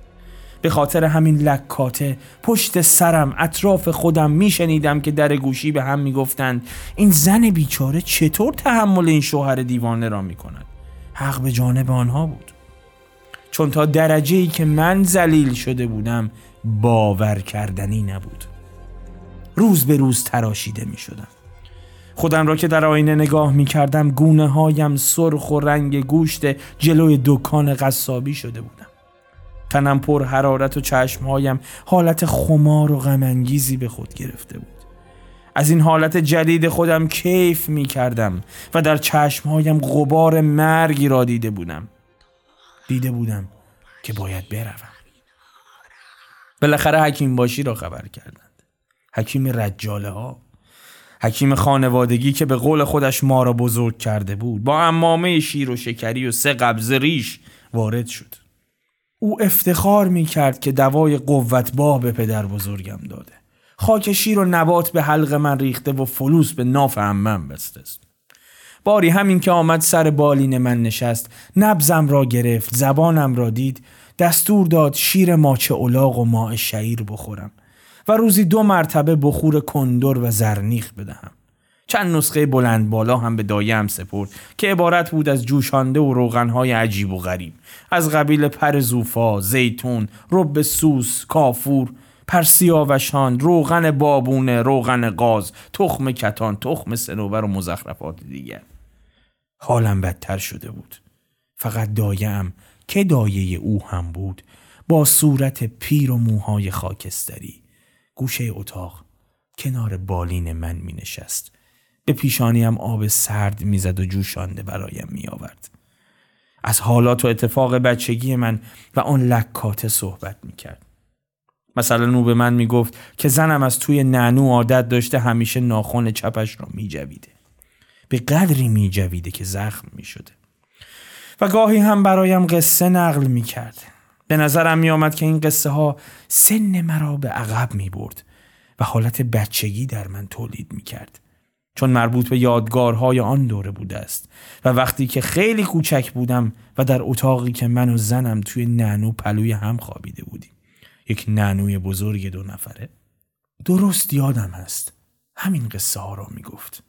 به خاطر همین لکاته پشت سرم اطراف خودم میشنیدم که در گوشی به هم می‌گفتند این زن بیچاره چطور تحمل این شوهر دیوانه را می‌کند؟ حق به جانب آنها بود. چون تا درجه ای که من زلیل شده بودم باور کردنی نبود. روز به روز تراشیده می شدم خودم را که در آینه نگاه می کردم گونه هایم سرخ و رنگ گوشت جلوی دکان قصابی شده بودم. تنم پر حرارت و چشمهایم حالت خمار و غمانگیزی به خود گرفته بود. از این حالت جدید خودم کیف می کردم و در چشمهایم غبار مرگی را دیده بودم. دیده بودم که باید بروم. بالاخره حکیم باشی را خبر کردند. حکیم رجاله ها. حکیم خانوادگی که به قول خودش ما را بزرگ کرده بود با امامه شیر و شکری و سه قبض ریش وارد شد. او افتخار می کرد که دوای قوتباه به پدر بزرگم داده. خاک شیر و نبات به حلق من ریخته و فلوس به ناف امم بسته است. باری همین که آمد سر بالین من نشست. نبزم را گرفت زبانم را دید. دستور داد شیر ماچه اولاغ و ماء شعیر بخورم. و روزی دو مرتبه بخور کندر و زرنیخ بدهم. چند نسخه بلند بالا هم به دایم سپرد که عبارت بود از جوشانده و روغنهای عجیب و غریب. از قبیل پر زوفا، زیتون، رب سوس، کافور، پرسیاوشان، روغن بابونه، روغن قاز، تخم کتان، تخم سنوبر و مزخرفات دیگر حالم بدتر شده بود فقط دایم که دایه او هم بود با صورت پیر و موهای خاکستری گوشه اتاق کنار بالین من می نشست به پیشانیم آب سرد می‌زد و جوشانده برایم می آورد. از حالات و اتفاق بچگی من و آن لکاته صحبت می کرد. مثلا او به من می گفت که زنم از توی ننو عادت داشته همیشه ناخون چپش را می جویده. به قدری می جویده که زخم می شده. و گاهی هم برایم قصه نقل می کرد. به نظرم می آمد که این قصه ها سن مرا به عقب می برد و حالت بچگی در من تولید می کرد. چون مربوط به یادگارهای آن دوره بوده است و وقتی که خیلی کوچک بودم و در اتاقی که من و زنم توی نانو پلوی هم خوابیده بودیم یک نانوی بزرگ دو نفره. درست یادم هست. همین قصه ها را می گفت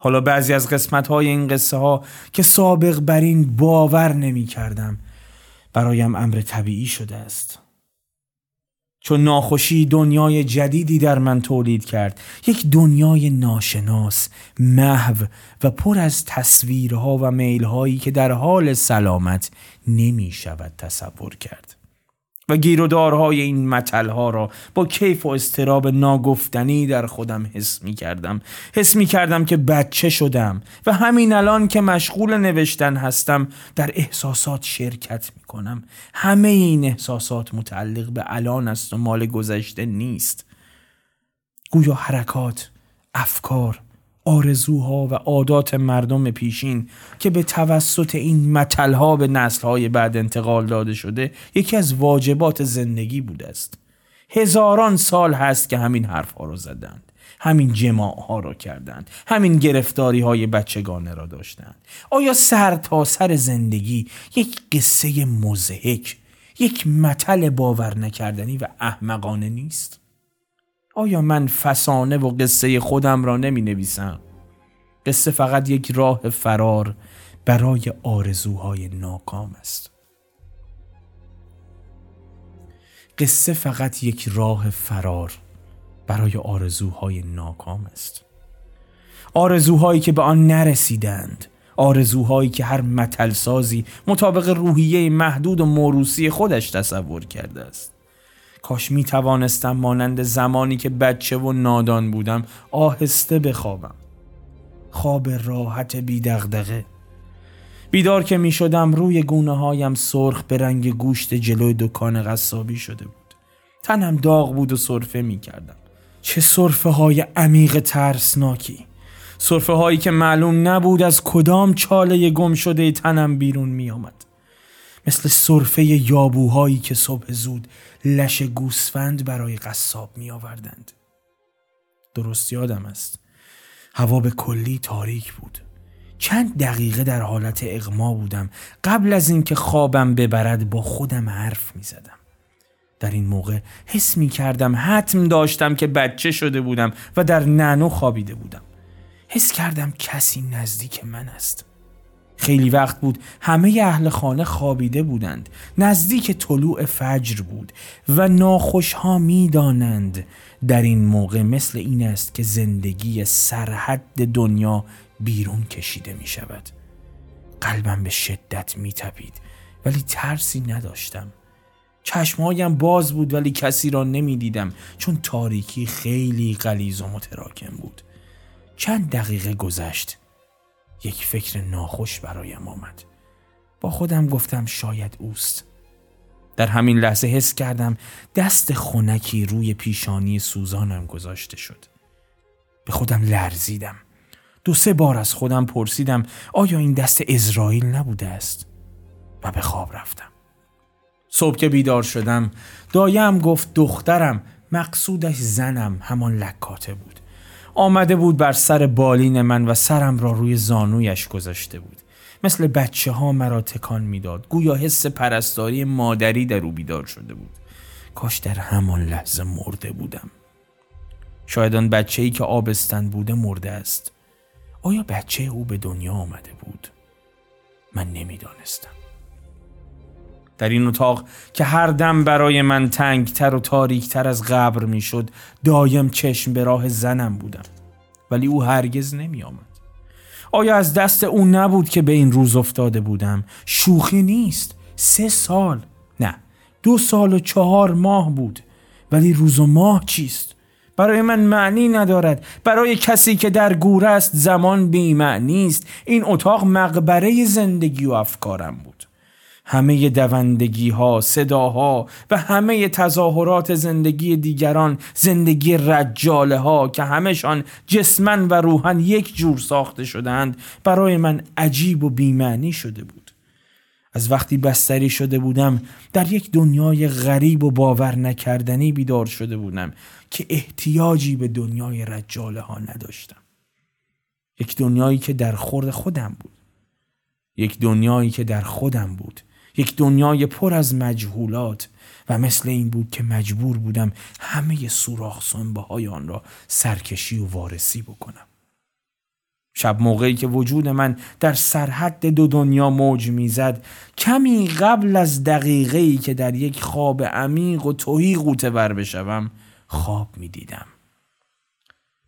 حالا بعضی از قسمت های این قصه ها که سابق بر این باور نمی کردم برایم امر طبیعی شده است. چون ناخوشی دنیای جدیدی در من تولید کرد یک دنیای ناشناس محو و پر از تصویرها و میلهایی که در حال سلامت نمی شود تصور کرد. و گیرودارهای این متلها را با کیف و استراب ناگفتنی در خودم حس می کردم حس می کردم که بچه شدم و همین الان که مشغول نوشتن هستم در احساسات شرکت می کنم همه این احساسات متعلق به الان است و مال گذشته نیست. گویا حرکات افکار آرزوها و عادات مردم پیشین که به توسط این متلها به نسلهای بعد انتقال داده شده یکی از واجبات زندگی بوده است هزاران سال هست که همین حرفها را زدند همین جماع ها را کردند همین گرفتاری های بچگانه را داشتند آیا سر تا سر زندگی یک قصه مزهک یک متل باور نکردنی و احمقانه نیست؟ آیا من فسانه و قصه خودم را نمی نویسم؟ قصه فقط یک راه فرار برای آرزوهای ناکام است. قصه فقط یک راه فرار برای آرزوهای ناکام است. آرزوهایی که به آن نرسیدند آرزوهایی که هر متلسازی مطابق روحیه محدود و موروسی خودش تصور کرده است کاش می توانستم مانند زمانی که بچه و نادان بودم آهسته بخوابم. خواب راحت بی دغدغه بیدار که می شدم روی گونه هایم سرخ به رنگ گوشت جلوی دکان قصابی شده بود. تنم داغ بود و صرفه می کردم چه صرفه های عمیق ترسناکی. صرفه هایی که معلوم نبود از کدام چاله گم شده تنم بیرون می آمد مثل صرفه یابوهایی که صبح زود لش گوسفند برای قصاب می آوردند. درست یادم است. هوا به کلی تاریک بود. چند دقیقه در حالت اغما بودم قبل از اینکه خوابم ببرد با خودم حرف می زدم. در این موقع حس می کردم حتم داشتم که بچه شده بودم و در نانو خوابیده بودم حس کردم کسی نزدیک من است خیلی وقت بود همه اهل خانه خوابیده بودند. نزدیک طلوع فجر بود و ناخوشها می دانند در این موقع مثل این است که زندگی سرحد دنیا بیرون کشیده می شود قلبم به شدت می تپید ولی ترسی نداشتم. چشمهایم باز بود ولی کسی را نمی دیدم چون تاریکی خیلی غلیظ و متراکم بود. چند دقیقه گذشت. یک فکر ناخوش برایم آمد. با خودم گفتم شاید اوست. در همین لحظه حس کردم دست خونکی روی پیشانی سوزانم گذاشته شد. به خودم لرزیدم. دو سه بار از خودم پرسیدم آیا این دست اسرائیل نبوده است؟ و به خواب رفتم. صبح که بیدار شدم دایم گفت دخترم مقصودش زنم همان لکاته بود. آمده بود بر سر بالین من و سرم را روی زانویش گذاشته بود. مثل بچه ها مرا تکان می‌داد. گویا حس پرستاری مادری در او بیدار شده بود. کاش در همان لحظه مرده بودم. شاید آن بچه ای که آبستن بوده مرده است. آیا بچه او به دنیا آمده بود؟ من نمی‌دانستم. در این اتاق که هر دم برای من تنگتر و تاریکتر از قبر می‌شد دایم چشم به راه زنم بودم. ولی او هرگز نمی آمد. آیا از دست او نبود که به این روز افتاده بودم؟ شوخی نیست. سه سال. نه دو سال و چهار ماه بود. ولی روز و ماه چیست؟ برای من معنی ندارد. برای کسی که در گور است زمان بی معنی است. این اتاق مقبره زندگی و افکارم بود. همه دوندگی ها، صداها و همه تظاهرات زندگی دیگران زندگی رجاله ها که همشان جسمن و روحن یک جور ساخته شدند برای من عجیب و بیمعنی شده بود. از وقتی بستری شده بودم در یک دنیای غریب و باور نکردنی بیدار شده بودم که احتیاجی به دنیای رجاله ها نداشتم. یک دنیایی که در خورد خودم بود. یک دنیایی که در خودم بود یک دنیای پر از مجهولات و مثل این بود که مجبور بودم همه سوراخ سنبه های آن را سرکشی و وارسی بکنم. شب موقعی که وجود من در سرحد دو دنیا موج می‌زد کمی قبل از دقیقه ای که در یک خواب عمیق و توهی قوطه بر بشوم خواب می‌دیدم.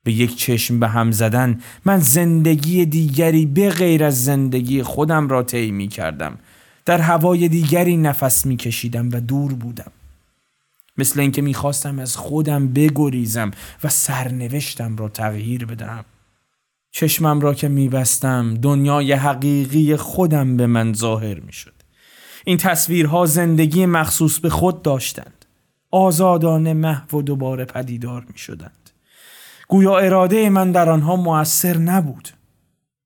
به یک چشم به هم زدن من زندگی دیگری به غیر از زندگی خودم را طی می کردم در هوای دیگری نفس میکشیدم و دور بودم. مثل اینکه می‌خواستم از خودم بگریزم و سرنوشتم را تغییر بدهم. چشمم را که میبستم دنیای حقیقی خودم به من ظاهر می‌شد. این تصویرها زندگی مخصوص به خود داشتند. آزادانه محو و دوباره پدیدار می شدند. گویا اراده من در آنها موثر نبود.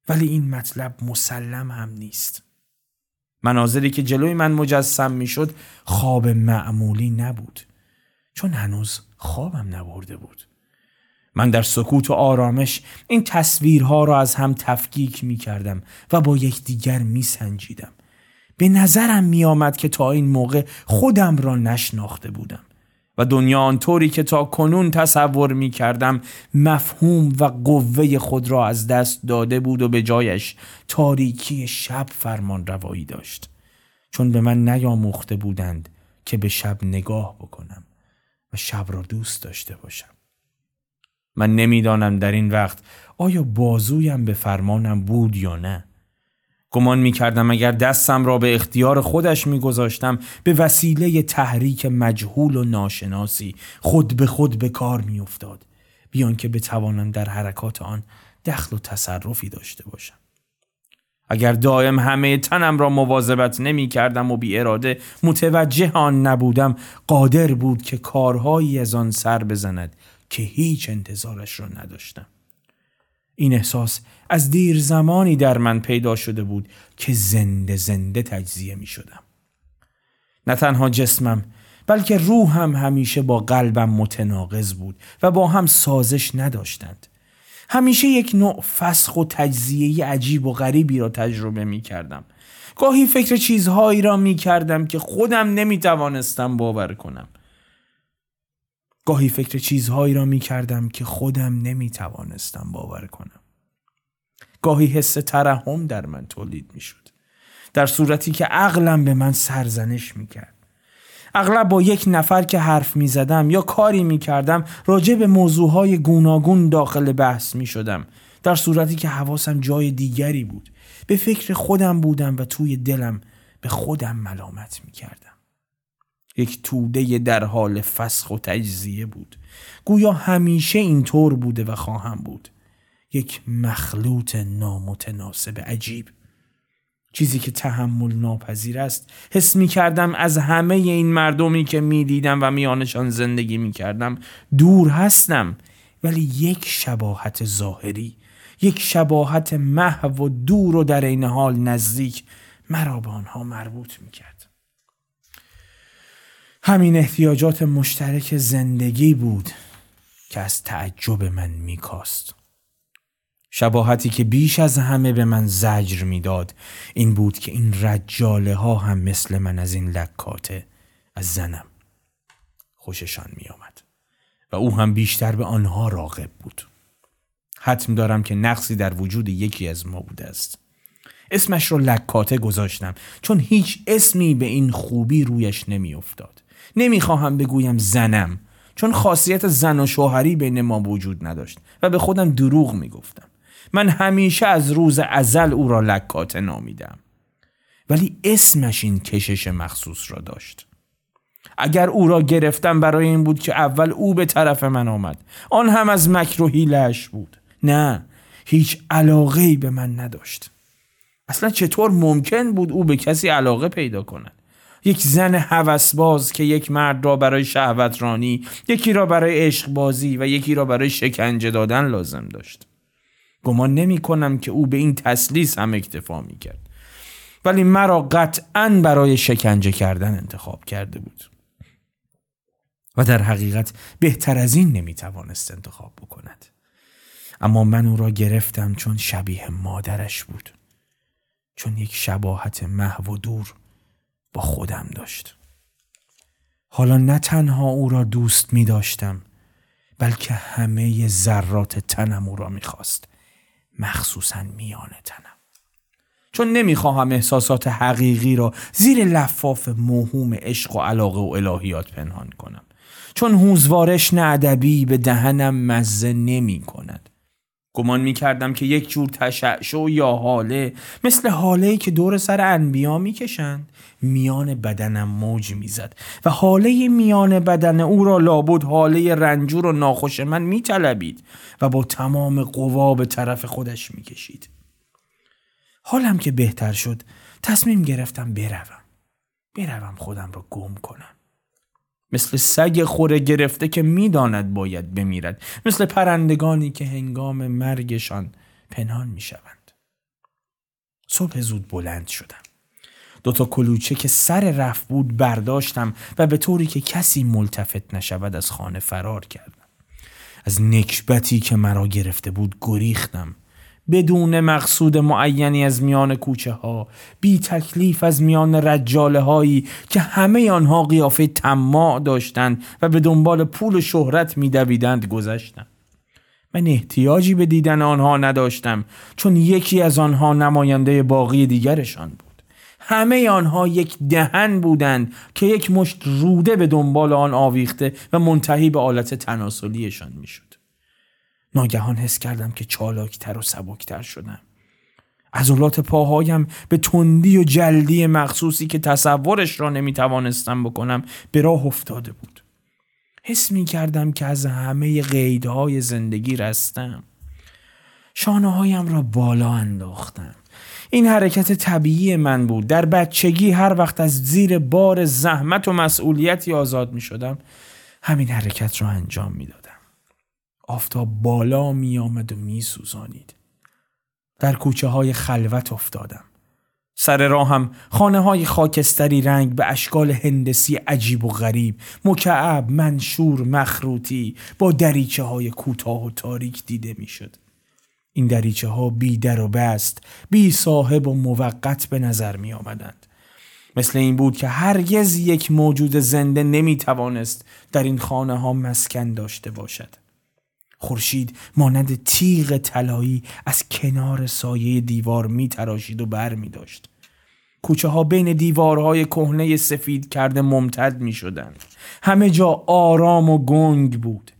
ولی این مطلب مسلم هم نیست. مناظری که جلوی من مجسم می‌شد خواب معمولی نبود چون هنوز خوابم نبرده بود من در سکوت و آرامش این تصویرها را از هم تفکیک می کردم و با یکدیگر می سنجیدم. به نظرم می آمد که تا این موقع خودم را نشناخته بودم. و دنیا آنطوری که تا کنون تصور می کردم مفهوم و قوه خود را از دست داده بود و به جایش تاریکی شب فرمان روایی داشت. چون به من نیاموخته بودند که به شب نگاه بکنم و شب را دوست داشته باشم. من نمی‌دانم در این وقت آیا بازویم به فرمانم بود یا نه. گمان می کردم اگر دستم را به اختیار خودش می گذاشتم به وسیله تحریک مجهول و ناشناسی خود به خود به کار می افتاد بیان که بتوانم در حرکات آن دخل و تصرفی داشته باشم. اگر دائم همه تنم را مواظبت نمی کردم و بی اراده متوجه آن نبودم قادر بود که کارهایی از آن سر بزند که هیچ انتظارش را نداشتم. این احساس از دیر زمانی در من پیدا شده بود که زنده زنده تجزیه می شدم. نه تنها جسمم بلکه روحم همیشه با قلبم متناقض بود و با هم سازش نداشتند. همیشه یک نوع فسخ و تجزیه عجیب و غریبی را تجربه می کردم. گاهی فکر چیزهایی را می کردم که خودم نمی توانستم باور کنم. گاهی فکر چیزهایی را می کردم که خودم نمی توانستم باور کنم. گاهی حس ترحم در من تولید می شد. در صورتی که عقلم به من سرزنش می کرد. اغلب با یک نفر که حرف می زدم یا کاری می کردم راجع به موضوعهای گوناگون داخل بحث می شدم در صورتی که حواسم جای دیگری بود به فکر خودم بودم و توی دلم به خودم ملامت می کردم. یک توده در حال فسخ و تجزیه بود. گویا همیشه اینطور بوده و خواهم بود. یک مخلوط نامتناسب عجیب. چیزی که تحمل ناپذیر است. حس می کردم از همه این مردمی که می دیدم و میانشان زندگی می کردم دور هستم. ولی یک شباهت ظاهری یک شباهت محو و دور و در این حال نزدیک مرا به آنها مربوط می کرد. همین احتیاجات مشترک زندگی بود که از تعجب من میکاست. شباهتی که بیش از همه به من زجر می‌داد این بود که این رجاله ها هم مثل من از این لکاته از زنم خوششان می آمد و او هم بیشتر به آنها راغب بود. حتم دارم که نقصی در وجود یکی از ما بوده است. اسمش رو لکاته گذاشتم چون هیچ اسمی به این خوبی رویش نمیافتاد. نمی‌خواهم بگویم زنم چون خاصیت زن و شوهری بین ما وجود نداشت و به خودم دروغ می‌گفتم. من همیشه از روز ازل او را لکاته نامیدم. ولی اسمش این کشش مخصوص را داشت. اگر او را گرفتم برای این بود که اول او به طرف من آمد. آن هم از مکر و بود. نه هیچ علاقه به من نداشت. اصلا چطور ممکن بود او به کسی علاقه پیدا کند؟ یک زن هوسباز که یک مرد را برای شهوت رانی یکی را برای عشق بازی و یکی را برای شکنجه دادن لازم داشت. گمان نمی کنم که او به این تسلیس هم اکتفا می کرد. ولی مرا قطعا برای شکنجه کردن انتخاب کرده بود. و در حقیقت بهتر از این نمی توانست انتخاب بکند. اما من او را گرفتم چون شبیه مادرش بود. چون یک شباهت محو و دور با خودم داشت. حالا نه تنها او را دوست می داشتم بلکه همه ذرات تنم او را می خواست. مخصوصا میان تنم. چون نمی‌خواهم احساسات حقیقی را زیر لفاف موهوم عشق و علاقه و الهیات پنهان کنم. چون هوزوارش ادبی به دهنم مزه نمی کند. گمان می کردم که یک جور تشعشع یا حاله مثل حاله که دور سر انبیا می کشند میان بدنم موج می‌زد و حاله میان بدن او را لابد حاله رنجور و ناخوش من می طلبید و با تمام قوا به طرف خودش می کشید. حالم که بهتر شد تصمیم گرفتم بروم. بروم خودم را گم کنم. مثل سگ خوره گرفته که می‌داند باید بمیرد مثل پرندگانی که هنگام مرگشان پنهان می‌شوند. صبح زود بلند شدم. دوتا کلوچه که سر رفت بود برداشتم و به طوری که کسی ملتفت نشود از خانه فرار کردم. از نکبتی که مرا گرفته بود گریختم. بدون مقصود معینی از میان کوچه ها بی تکلیف از میان رجاله هایی که همه آنها قیافه تماع داشتند و به دنبال پول و شهرت میدویدند گذشتم من احتیاجی به دیدن آنها نداشتم چون یکی از آنها نماینده باقی دیگرشان بود. همه آنها یک دهن بودند که یک مشت روده به دنبال آن آویخته و منتهی به آلت تناسلیشان می‌شد. ناگهان حس کردم که چالاکتر و سبکتر شدم. عضلات پاهایم به تندی و جلدی مخصوصی که تصورش را نمی توانستم بکنم به راه افتاده بود. حس می کردم که از همه قیدهای زندگی رستم. شانه هایم را بالا انداختم. این حرکت طبیعی من بود. در بچگی هر وقت از زیر بار زحمت و مسئولیتی آزاد می شدم همین حرکت را انجام می دادم. آفتاب بالا می آمد و می سوزانید. در کوچه های خلوت افتادم. سر راهم خانه های خاکستری رنگ به اشکال هندسی عجیب و غریب مکعب منشور مخروطی با دریچه های کوتاه و تاریک دیده می‌شد. این دریچه ها بی در و بست بی صاحب و موقت به نظر می آمدند. مثل این بود که هرگز یک موجود زنده نمی توانست در این خانه ها مسکن داشته باشد. خورشید مانند تیغ طلایی از کنار سایه دیوار می تراشید و بر می داشت. کوچه ها بین دیوارهای کهنه سفید کرده ممتد می شدند. همه جا آرام و گنگ بود.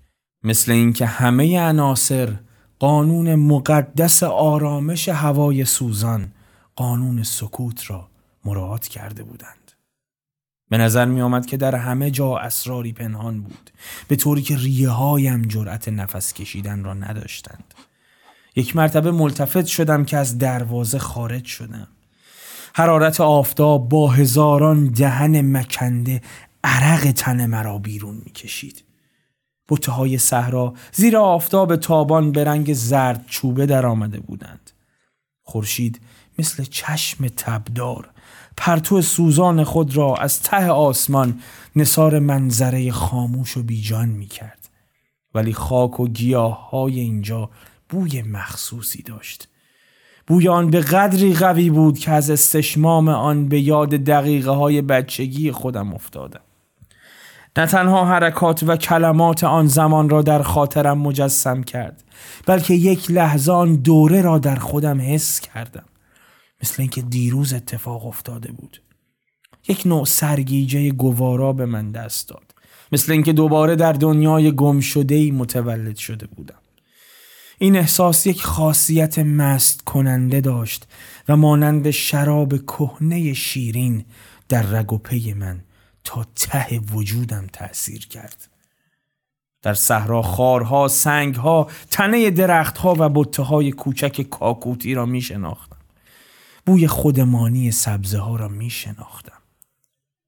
مثل اینکه همه عناصر قانون مقدس آرامش هوای سوزان قانون سکوت را مراعات کرده بودند. به نظر می آمد که در همه جا اسراری پنهان بود به طوری که ریه هایم جرأت نفس کشیدن را نداشتند. یک مرتبه ملتفت شدم که از دروازه خارج شدم. حرارت آفتاب با هزاران دهن مکنده عرق تن مرا بیرون می کشید. بوته های صحرا زیر آفتاب تابان به رنگ زرد چوبه در آمده بودند. خورشید مثل چشم تبدار پرتو سوزان خود را از ته آسمان نصار منظره خاموش و بیجان می کرد. ولی خاک و گیاه های اینجا بوی مخصوصی داشت. بوی آن به قدری قوی بود که از استشمام آن به یاد دقیقه های بچگی خودم افتادم. نه تنها حرکات و کلمات آن زمان را در خاطرم مجسم کرد بلکه یک لحظه آن دوره را در خودم حس کردم مثل اینکه دیروز اتفاق افتاده بود. یک نوع سرگیجه گوارا به من دست داد. مثل اینکه دوباره در دنیای گم شده متولد شده بودم. این احساس یک خاصیت مست کننده داشت و مانند شراب کهنه شیرین در رگ و پی من تا ته وجودم تأثیر کرد. در صحرا خارها، سنگها، تنه درختها و بطه های کوچک کاکوتی را می شناختم. بوی خودمانی سبزه ها را می شناختم.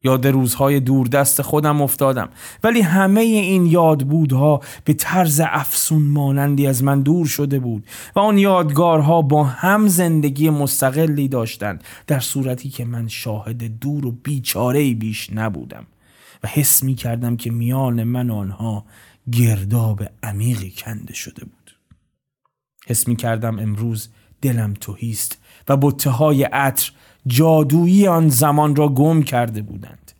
یاد روزهای دوردست خودم افتادم ولی همه این یادبودها به طرز افسون مانندی از من دور شده بود و آن یادگارها با هم زندگی مستقلی داشتند در صورتی که من شاهد دور و بیچاره بیش نبودم و حس می کردم که میان من آنها گرداب عمیقی کنده شده بود حس می کردم امروز دلم توهیست و بطه های عطر جادویی آن زمان را گم کرده بودند.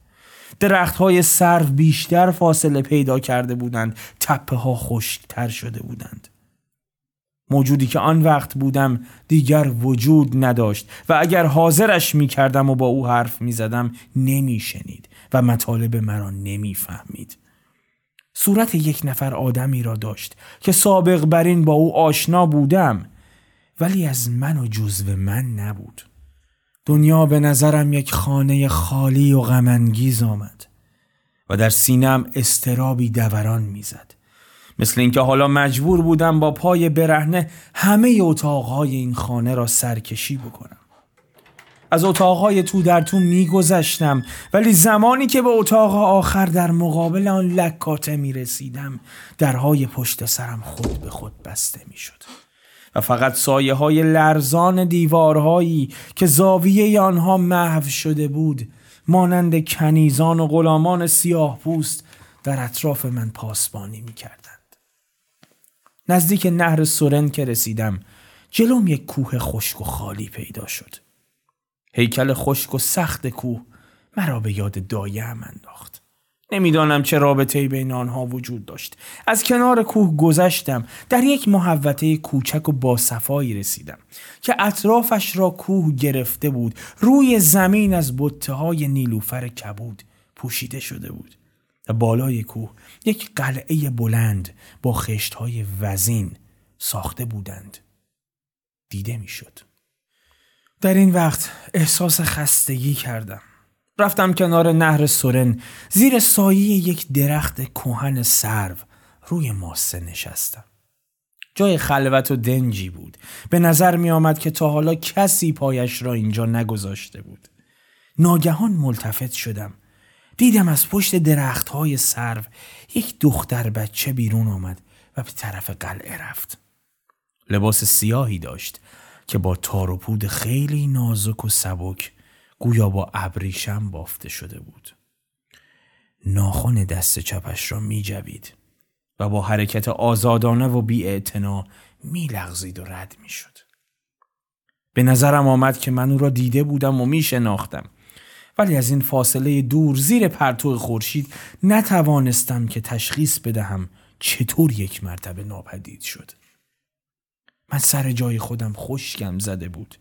درخت های سرو بیشتر فاصله پیدا کرده بودند تپه ها خشکتر شده بودند. موجودی که آن وقت بودم دیگر وجود نداشت و اگر حاضرش می کردم و با او حرف می زدم نمی شنید و مطالب مرا نمی فهمید. صورت یک نفر آدمی را داشت که سابق بر این با او آشنا بودم. ولی از من و جزو من نبود. دنیا به نظرم یک خانه خالی و غمانگیز آمد و در سینم استرابی دوران می‌زد مثل اینکه حالا مجبور بودم با پای برهنه همه اتاقهای این خانه را سرکشی بکنم از اتاقهای تو در تو میگذشتم ولی زمانی که به اتاق آخر در مقابل آن لکاته می رسیدم درهای پشت سرم خود به خود بسته می شد. و فقط سایه های لرزان دیوارهایی که زاویه آنها محو شده بود مانند کنیزان و غلامان سیاه پوست در اطراف من پاسبانی می کردند. نزدیک نهر سورن که رسیدم جلوم یک کوه خشک و خالی پیدا شد. هیکل خشک و سخت کوه مرا به یاد دایه انداخت. نمی‌دانم چه رابطه بین آنها وجود داشت. از کنار کوه گذشتم در یک محوطه کوچک و باصفایی رسیدم که اطرافش را کوه گرفته بود. روی زمین از بطه های نیلوفر کبود پوشیده شده بود. و بالای کوه یک قلعه بلند با خشت های وزین ساخته بودند. دیده می‌شد. در این وقت احساس خستگی کردم. رفتم کنار نهر سورن زیر سایه یک درخت کوهن سرو روی ماسه نشستم. جای خلوت و دنجی بود. به نظر می آمد که تا حالا کسی پایش را اینجا نگذاشته بود. ناگهان ملتفت شدم. دیدم از پشت درخت های سرو یک دختر بچه بیرون آمد و به طرف قلعه رفت. لباس سیاهی داشت که با تار و پود خیلی نازک و سبک گویا با ابریشم بافته شده بود. ناخن دست چپش را می جوید و با حرکت آزادانه و بی می لغزید و رد می شد. به نظرم آمد که من او را دیده بودم و می شناختم ولی از این فاصله دور زیر پرتو خورشید نتوانستم که تشخیص بدهم چطور یک مرتبه ناپدید شد من سر جای خودم خشکم زده بود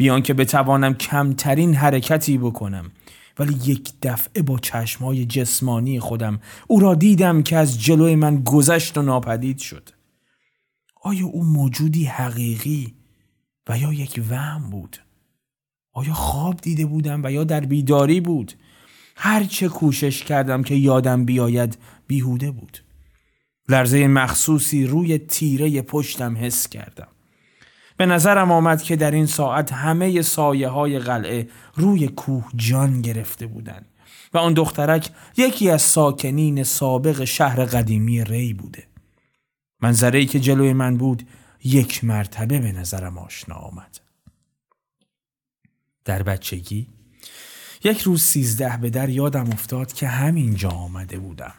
بیان که بتوانم کمترین حرکتی بکنم ولی یک دفعه با چشمهای جسمانی خودم او را دیدم که از جلوی من گذشت و ناپدید شد آیا او موجودی حقیقی و یا یک وهم بود؟ آیا خواب دیده بودم و یا در بیداری بود؟ هرچه کوشش کردم که یادم بیاید بیهوده بود لرزه مخصوصی روی تیره پشتم حس کردم به نظرم آمد که در این ساعت همه سایه های قلعه روی کوه جان گرفته بودند و آن دخترک یکی از ساکنین سابق شهر قدیمی ری بوده. منظره که جلوی من بود یک مرتبه به نظرم آشنا آمد. در بچگی یک روز سیزده به در یادم افتاد که همینجا آمده بودم.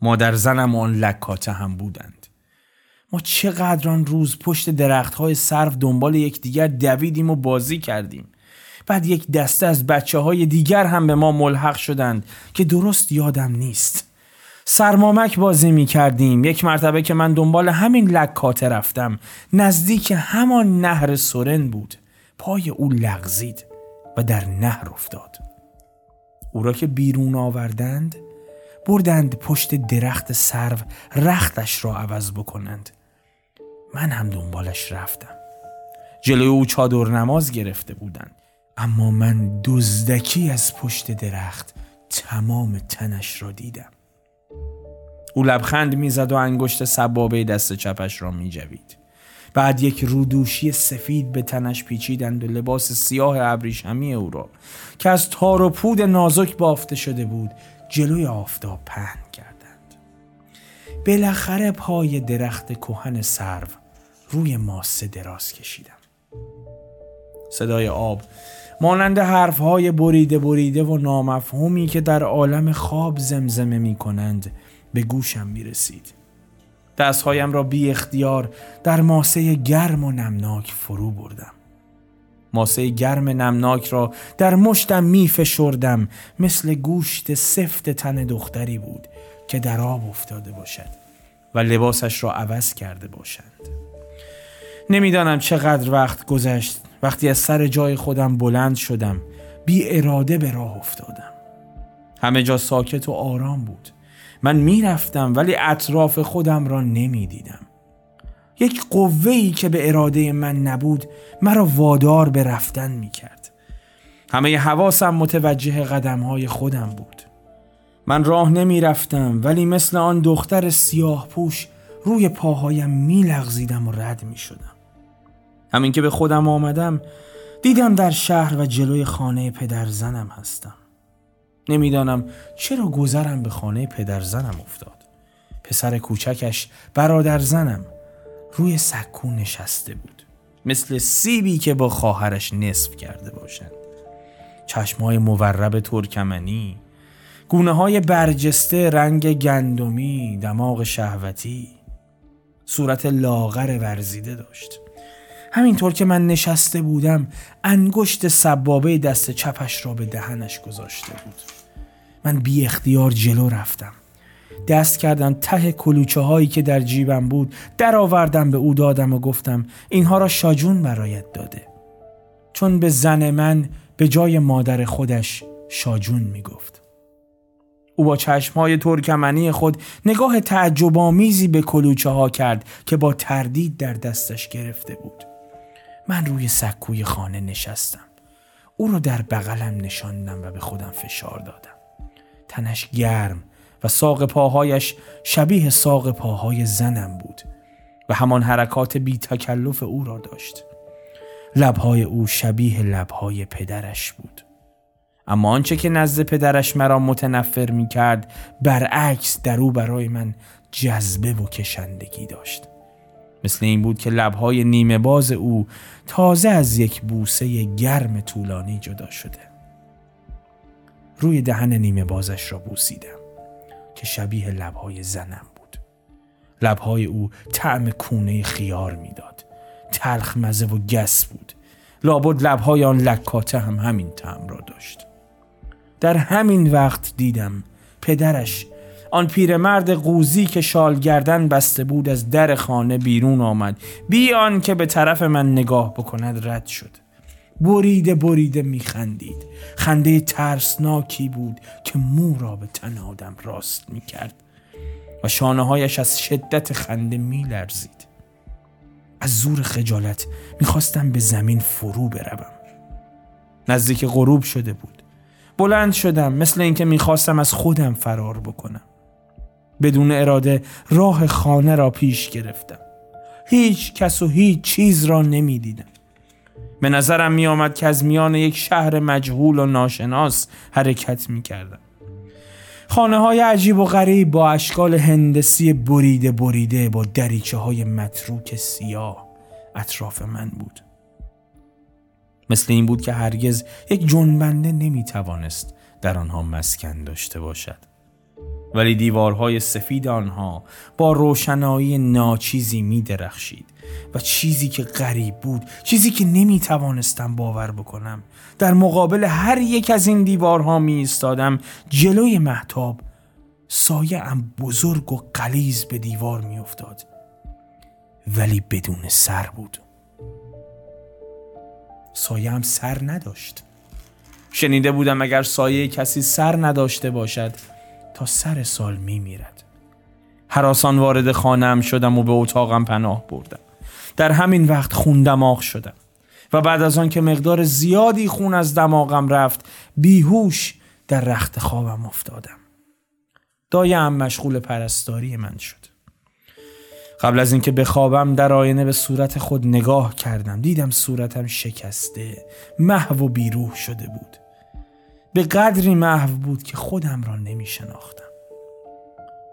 مادر زنم آن لکاته هم بودند. ما چقدر آن روز پشت درخت های صرف دنبال یکدیگر دویدیم و بازی کردیم. بعد یک دسته از بچه های دیگر هم به ما ملحق شدند که درست یادم نیست. سرمامک بازی می کردیم یک مرتبه که من دنبال همین لکاته رفتم. نزدیک همان نهر سورن بود. پای او لغزید و در نهر افتاد. او را که بیرون آوردند بردند پشت درخت سرو رختش را عوض بکنند. من هم دنبالش رفتم. جلوی او چادر نماز گرفته بودند. اما من دزدکی از پشت درخت تمام تنش را دیدم. او لبخند می‌زد و انگشت سبابه دست چپش را میجوید. بعد یک رودوشی سفید به تنش پیچیدند و لباس سیاه ابریشمی او را که از تار و پود نازک بافته شده بود جلوی آفتاب پهن کردند. بالاخره پای درخت کهن سرو روی ماسه دراز کشیدم صدای آب مانند حرفهای بریده بریده و نامفهومی که در عالم خواب زمزمه می کنند به گوشم می رسید. دستهایم را بی اختیار در ماسه گرم و نمناک فرو بردم. ماسه گرم نمناک را در مشتم می فشردم مثل گوشت سفت تن دختری بود که در آب افتاده باشد و لباسش را عوض کرده باشند. نمی‌دانم چقدر وقت گذشت وقتی از سر جای خودم بلند شدم بی اراده به راه افتادم. همه جا ساکت و آرام بود. من می‌رفتم ولی اطراف خودم را نمی‌دیدم. یک قوهی که به اراده من نبود مرا وادار به رفتن می کرد. همه حواسم متوجه قدم های خودم بود. من راه نمی رفتم ولی مثل آن دختر سیاه پوش روی پاهایم می لغزیدم و رد می شدم. همین که به خودم آمدم دیدم در شهر و جلوی خانه پدر زنم هستم. نمی‌دانم چرا گذرم به خانه پدر زنم افتاد. پسر کوچکش برادر زنم روی سکو نشسته بود مثل سیبی که با خواهرش نصف کرده باشند چشمهای مورب ترکمنی گونه های برجسته رنگ گندمی دماغ شهوتی صورت لاغر ورزیده داشت همینطور که من نشسته بودم انگشت سبابه دست چپش را به دهنش گذاشته بود. من بی اختیار جلو رفتم. دست کردم ته کلوچه هایی که در جیبم بود در آوردم به او دادم و گفتم اینها را شاجون برایت داده. چون به زن من به جای مادر خودش شاجون می گفت او با های ترکمنی خود نگاه تعجب آمیزی به کلوچه ها کرد که با تردید در دستش گرفته بود. من روی سکوی خانه نشستم. او را در بغلم نشاندم و به خودم فشار دادم. تنش گرم و ساق پاهایش شبیه ساق پاهای زنم بود و همان حرکات بی تکلف او را داشت. لبهای او شبیه لبهای پدرش بود. اما آنچه که نزد پدرش مرا متنفر می کرد برعکس در او برای من جذبه و کشندگی داشت. مثل این بود که لبهای نیمه باز او تازه از یک بوسه گرم طولانی جدا شده. روی دهن نیمه بازش را بوسیدم که شبیه لبهای زنم بود. لبهای او طعم کونه خیار می‌داد. تلخ مزه و گس بود. لابد لبهای آن لکاته هم همین طعم را داشت. در همین وقت دیدم پدرش آن پیرمرد قوزی که شال گردن بسته بود از در خانه بیرون آمد. بیان که به طرف من نگاه بکند رد شد. بریده بریده میخندید خنده ترسناکی بود که مو را به تن آدم راست می‌کرد و شانه هایش از شدت خنده میلرزید از زور خجالت می‌خواستم به زمین فرو بروم. نزدیک غروب شده بود. بلند شدم مثل اینکه می‌خواستم از خودم فرار بکنم. بدون اراده راه خانه را پیش گرفتم هیچ کس و هیچ چیز را نمی‌دیدم به نظرم می آمد که از میان یک شهر مجهول و ناشناس حرکت می کردم. خانه های عجیب و غریب با اشکال هندسی بریده بریده با دریچه های متروک سیاه اطراف من بود. مثل این بود که هرگز یک جنبنده نمی توانست در آنها مسکن داشته باشد. ولی دیوارهای سفید آنها با روشنایی ناچیزی می درخشید و چیزی که غریب بود چیزی که نمی توانستم باور بکنم. در مقابل هر یک از این دیوارها می ایستادم جلوی محتاب سایه ام بزرگ و قلیز به دیوار می افتاد. ولی بدون سر بود. سایه هم سر نداشت. شنیده بودم اگر سایه کسی سر نداشته باشد سر سال می میرد حراسان وارد خانم شدم و به اتاقم پناه بردم. در همین وقت خون دماغ شدم و بعد از آن که مقدار زیادی خون از دماغم رفت بیهوش در رخت خوابم افتادم. دایم مشغول پرستاری من شد. قبل از اینکه بخوابم در آینه به صورت خود نگاه کردم دیدم صورتم شکسته محو و بیروح شده بود. به قدری محو بود که خودم را نمی شناختم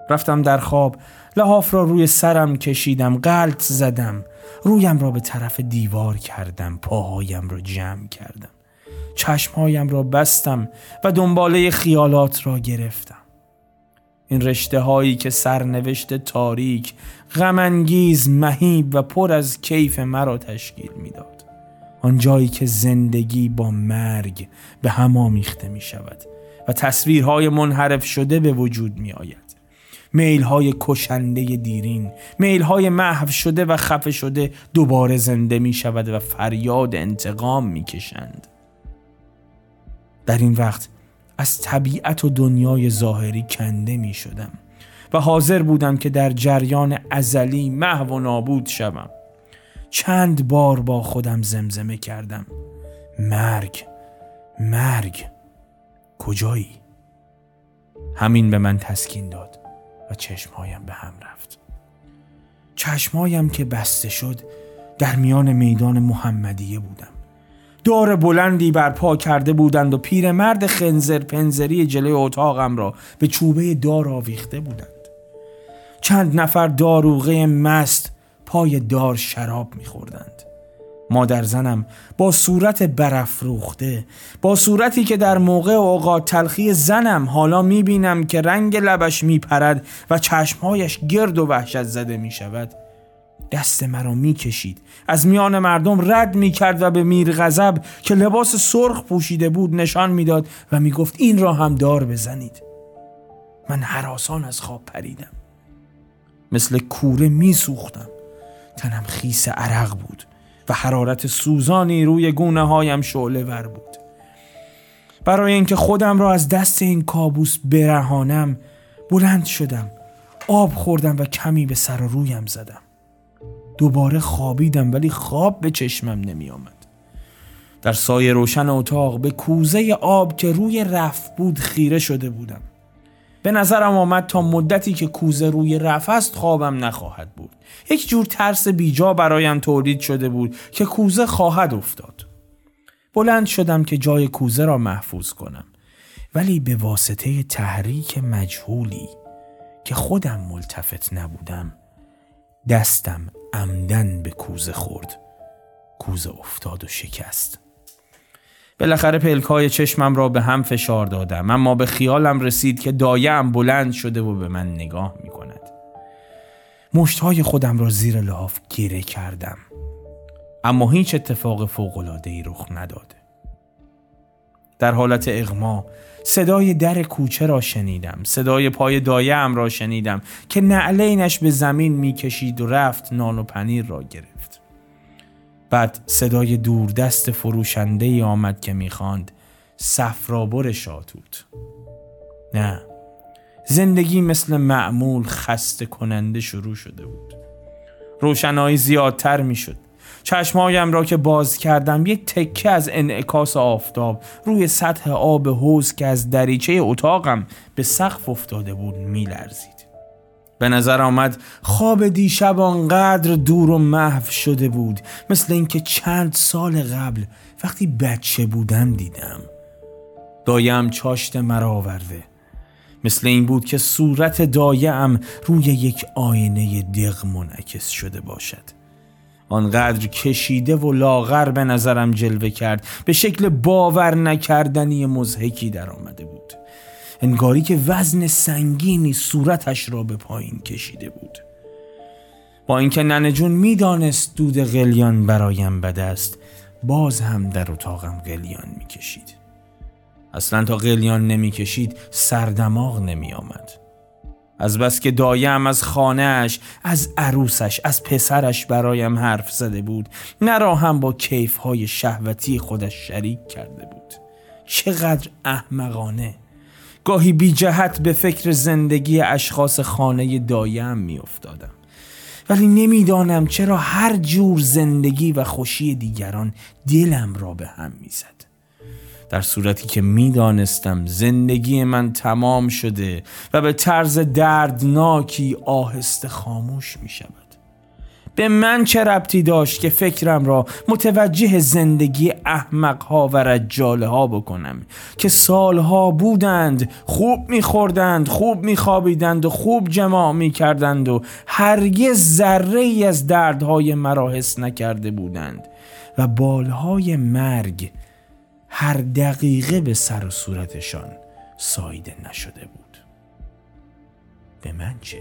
رفتم در خواب لحاف را روی سرم کشیدم قلط زدم رویم را به طرف دیوار کردم پاهایم را جمع کردم چشمهایم را بستم و دنباله خیالات را گرفتم. این رشته هایی که سرنوشت تاریک غمانگیز مهیب و پر از کیف مرا تشکیل می‌داد. آن جایی که زندگی با مرگ به هم آمیخته می شود و تصویرهای منحرف شده به وجود می آید میل های کشنده دیرین میل های محو شده و خفه شده دوباره زنده می شود و فریاد انتقام می کشند در این وقت از طبیعت و دنیای ظاهری کنده می شدم و حاضر بودم که در جریان ازلی محو و نابود شوم. چند بار با خودم زمزمه کردم. مرگ مرگ. کجایی؟ همین به من تسکین داد و چشمهایم به هم رفت. چشمهایم که بسته شد در میان میدان محمدیه بودم. دار بلندی برپا کرده بودند و پیرمرد خنزر پنزری جلوی اتاقم را به چوبه دار آویخته بودند. چند نفر داروغه مست پای دار شراب میخوردند. مادر زنم با صورت برافروخته با صورتی که در موقع اوقات تلخی زنم حالا می‌بینم که رنگ لبش میپرد و چشمهایش گرد و وحشت زده می‌شود. دست مرا می‌کشید. از میان مردم رد می‌کرد و به میر غضب که لباس سرخ پوشیده بود نشان می‌داد و می‌گفت این را هم دار بزنید. من حراسان از خواب پریدم. مثل کوره میسوختم. تنم خیس عرق بود و حرارت سوزانی روی گونه هایم شعله ور بود. برای اینکه خودم را از دست این کابوس برهانم بلند شدم آب خوردم و کمی به سر و رویم زدم. دوباره خوابیدم ولی خواب به چشمم نمی آمد در سایه روشن اتاق به کوزه آب که روی رف بود خیره شده بودم. به نظرم آمد تا مدتی که کوزه روی رف است خوابم نخواهد بود. یک جور ترس بیجا برایم تولید شده بود که کوزه خواهد افتاد. بلند شدم که جای کوزه را محفوظ کنم. ولی به واسطه تحریک مجهولی که خودم ملتفت نبودم دستم عمدن به کوزه خورد. کوزه افتاد و شکست. بالاخره پلکای چشمم را به هم فشار دادم اما به خیالم رسید که دایم بلند شده و به من نگاه می کند مشتهای خودم را زیر لحاف گیره کردم اما هیچ اتفاق فوقلادهی رخ نداده. در حالت اغما صدای در کوچه را شنیدم صدای پای دایم را شنیدم که نعلینش به زمین می‌کشید و رفت نان و پنیر را گرفت. بعد صدای دوردست فروشنده ای آمد که می‌خواند صفرابر شاتوت. نه زندگی مثل معمول خسته کننده شروع شده بود. روشنایی زیادتر می‌شد. چشمایم را که باز کردم یک تکه از انعکاس آفتاب روی سطح آب حوز که از دریچه اتاقم به سقف افتاده بود میلرزید. به نظر آمد خواب دیشب آنقدر دور و محو شده بود مثل اینکه چند سال قبل وقتی بچه بودم دیدم. دایم چاشت مرا آورده مثل این بود که صورت دایم روی یک آینه دق منعکس شده باشد. آنقدر کشیده و لاغر به نظرم جلوه کرد به شکل باور نکردنی مزهکی در آمده بود. انگاری که وزن سنگینی صورتش را به پایین کشیده بود. با اینکه ننجون می‌دانست دود قلیان برایم بد است باز هم در اتاقم قلیان می‌کشید. اصلا تا قلیان نمی‌کشید سردماغ نمی آمد. از بس که دایم از خانهش از عروسش از پسرش برایم حرف زده بود. نرا هم با کیفهای شهوتی خودش شریک کرده بود. چقدر احمقانه! گاهی بی جهت به فکر زندگی اشخاص خانه دایم می افتادم. ولی نمی‌دانم چرا هر جور زندگی و خوشی دیگران دلم را به هم می‌زد. در صورتی که می‌دانستم زندگی من تمام شده و به طرز دردناکی آهسته خاموش می شود به من چه ربطی داشت که فکرم را متوجه زندگی احمق ها و رجاله ها بکنم که سالها بودند خوب میخوردند خوب میخوابیدند و خوب جماع می‌کردند و هرگز ذره ای از دردهای مرا حس نکرده بودند و بالهای مرگ هر دقیقه به سر و صورتشان سایده نشده بود به من چه؟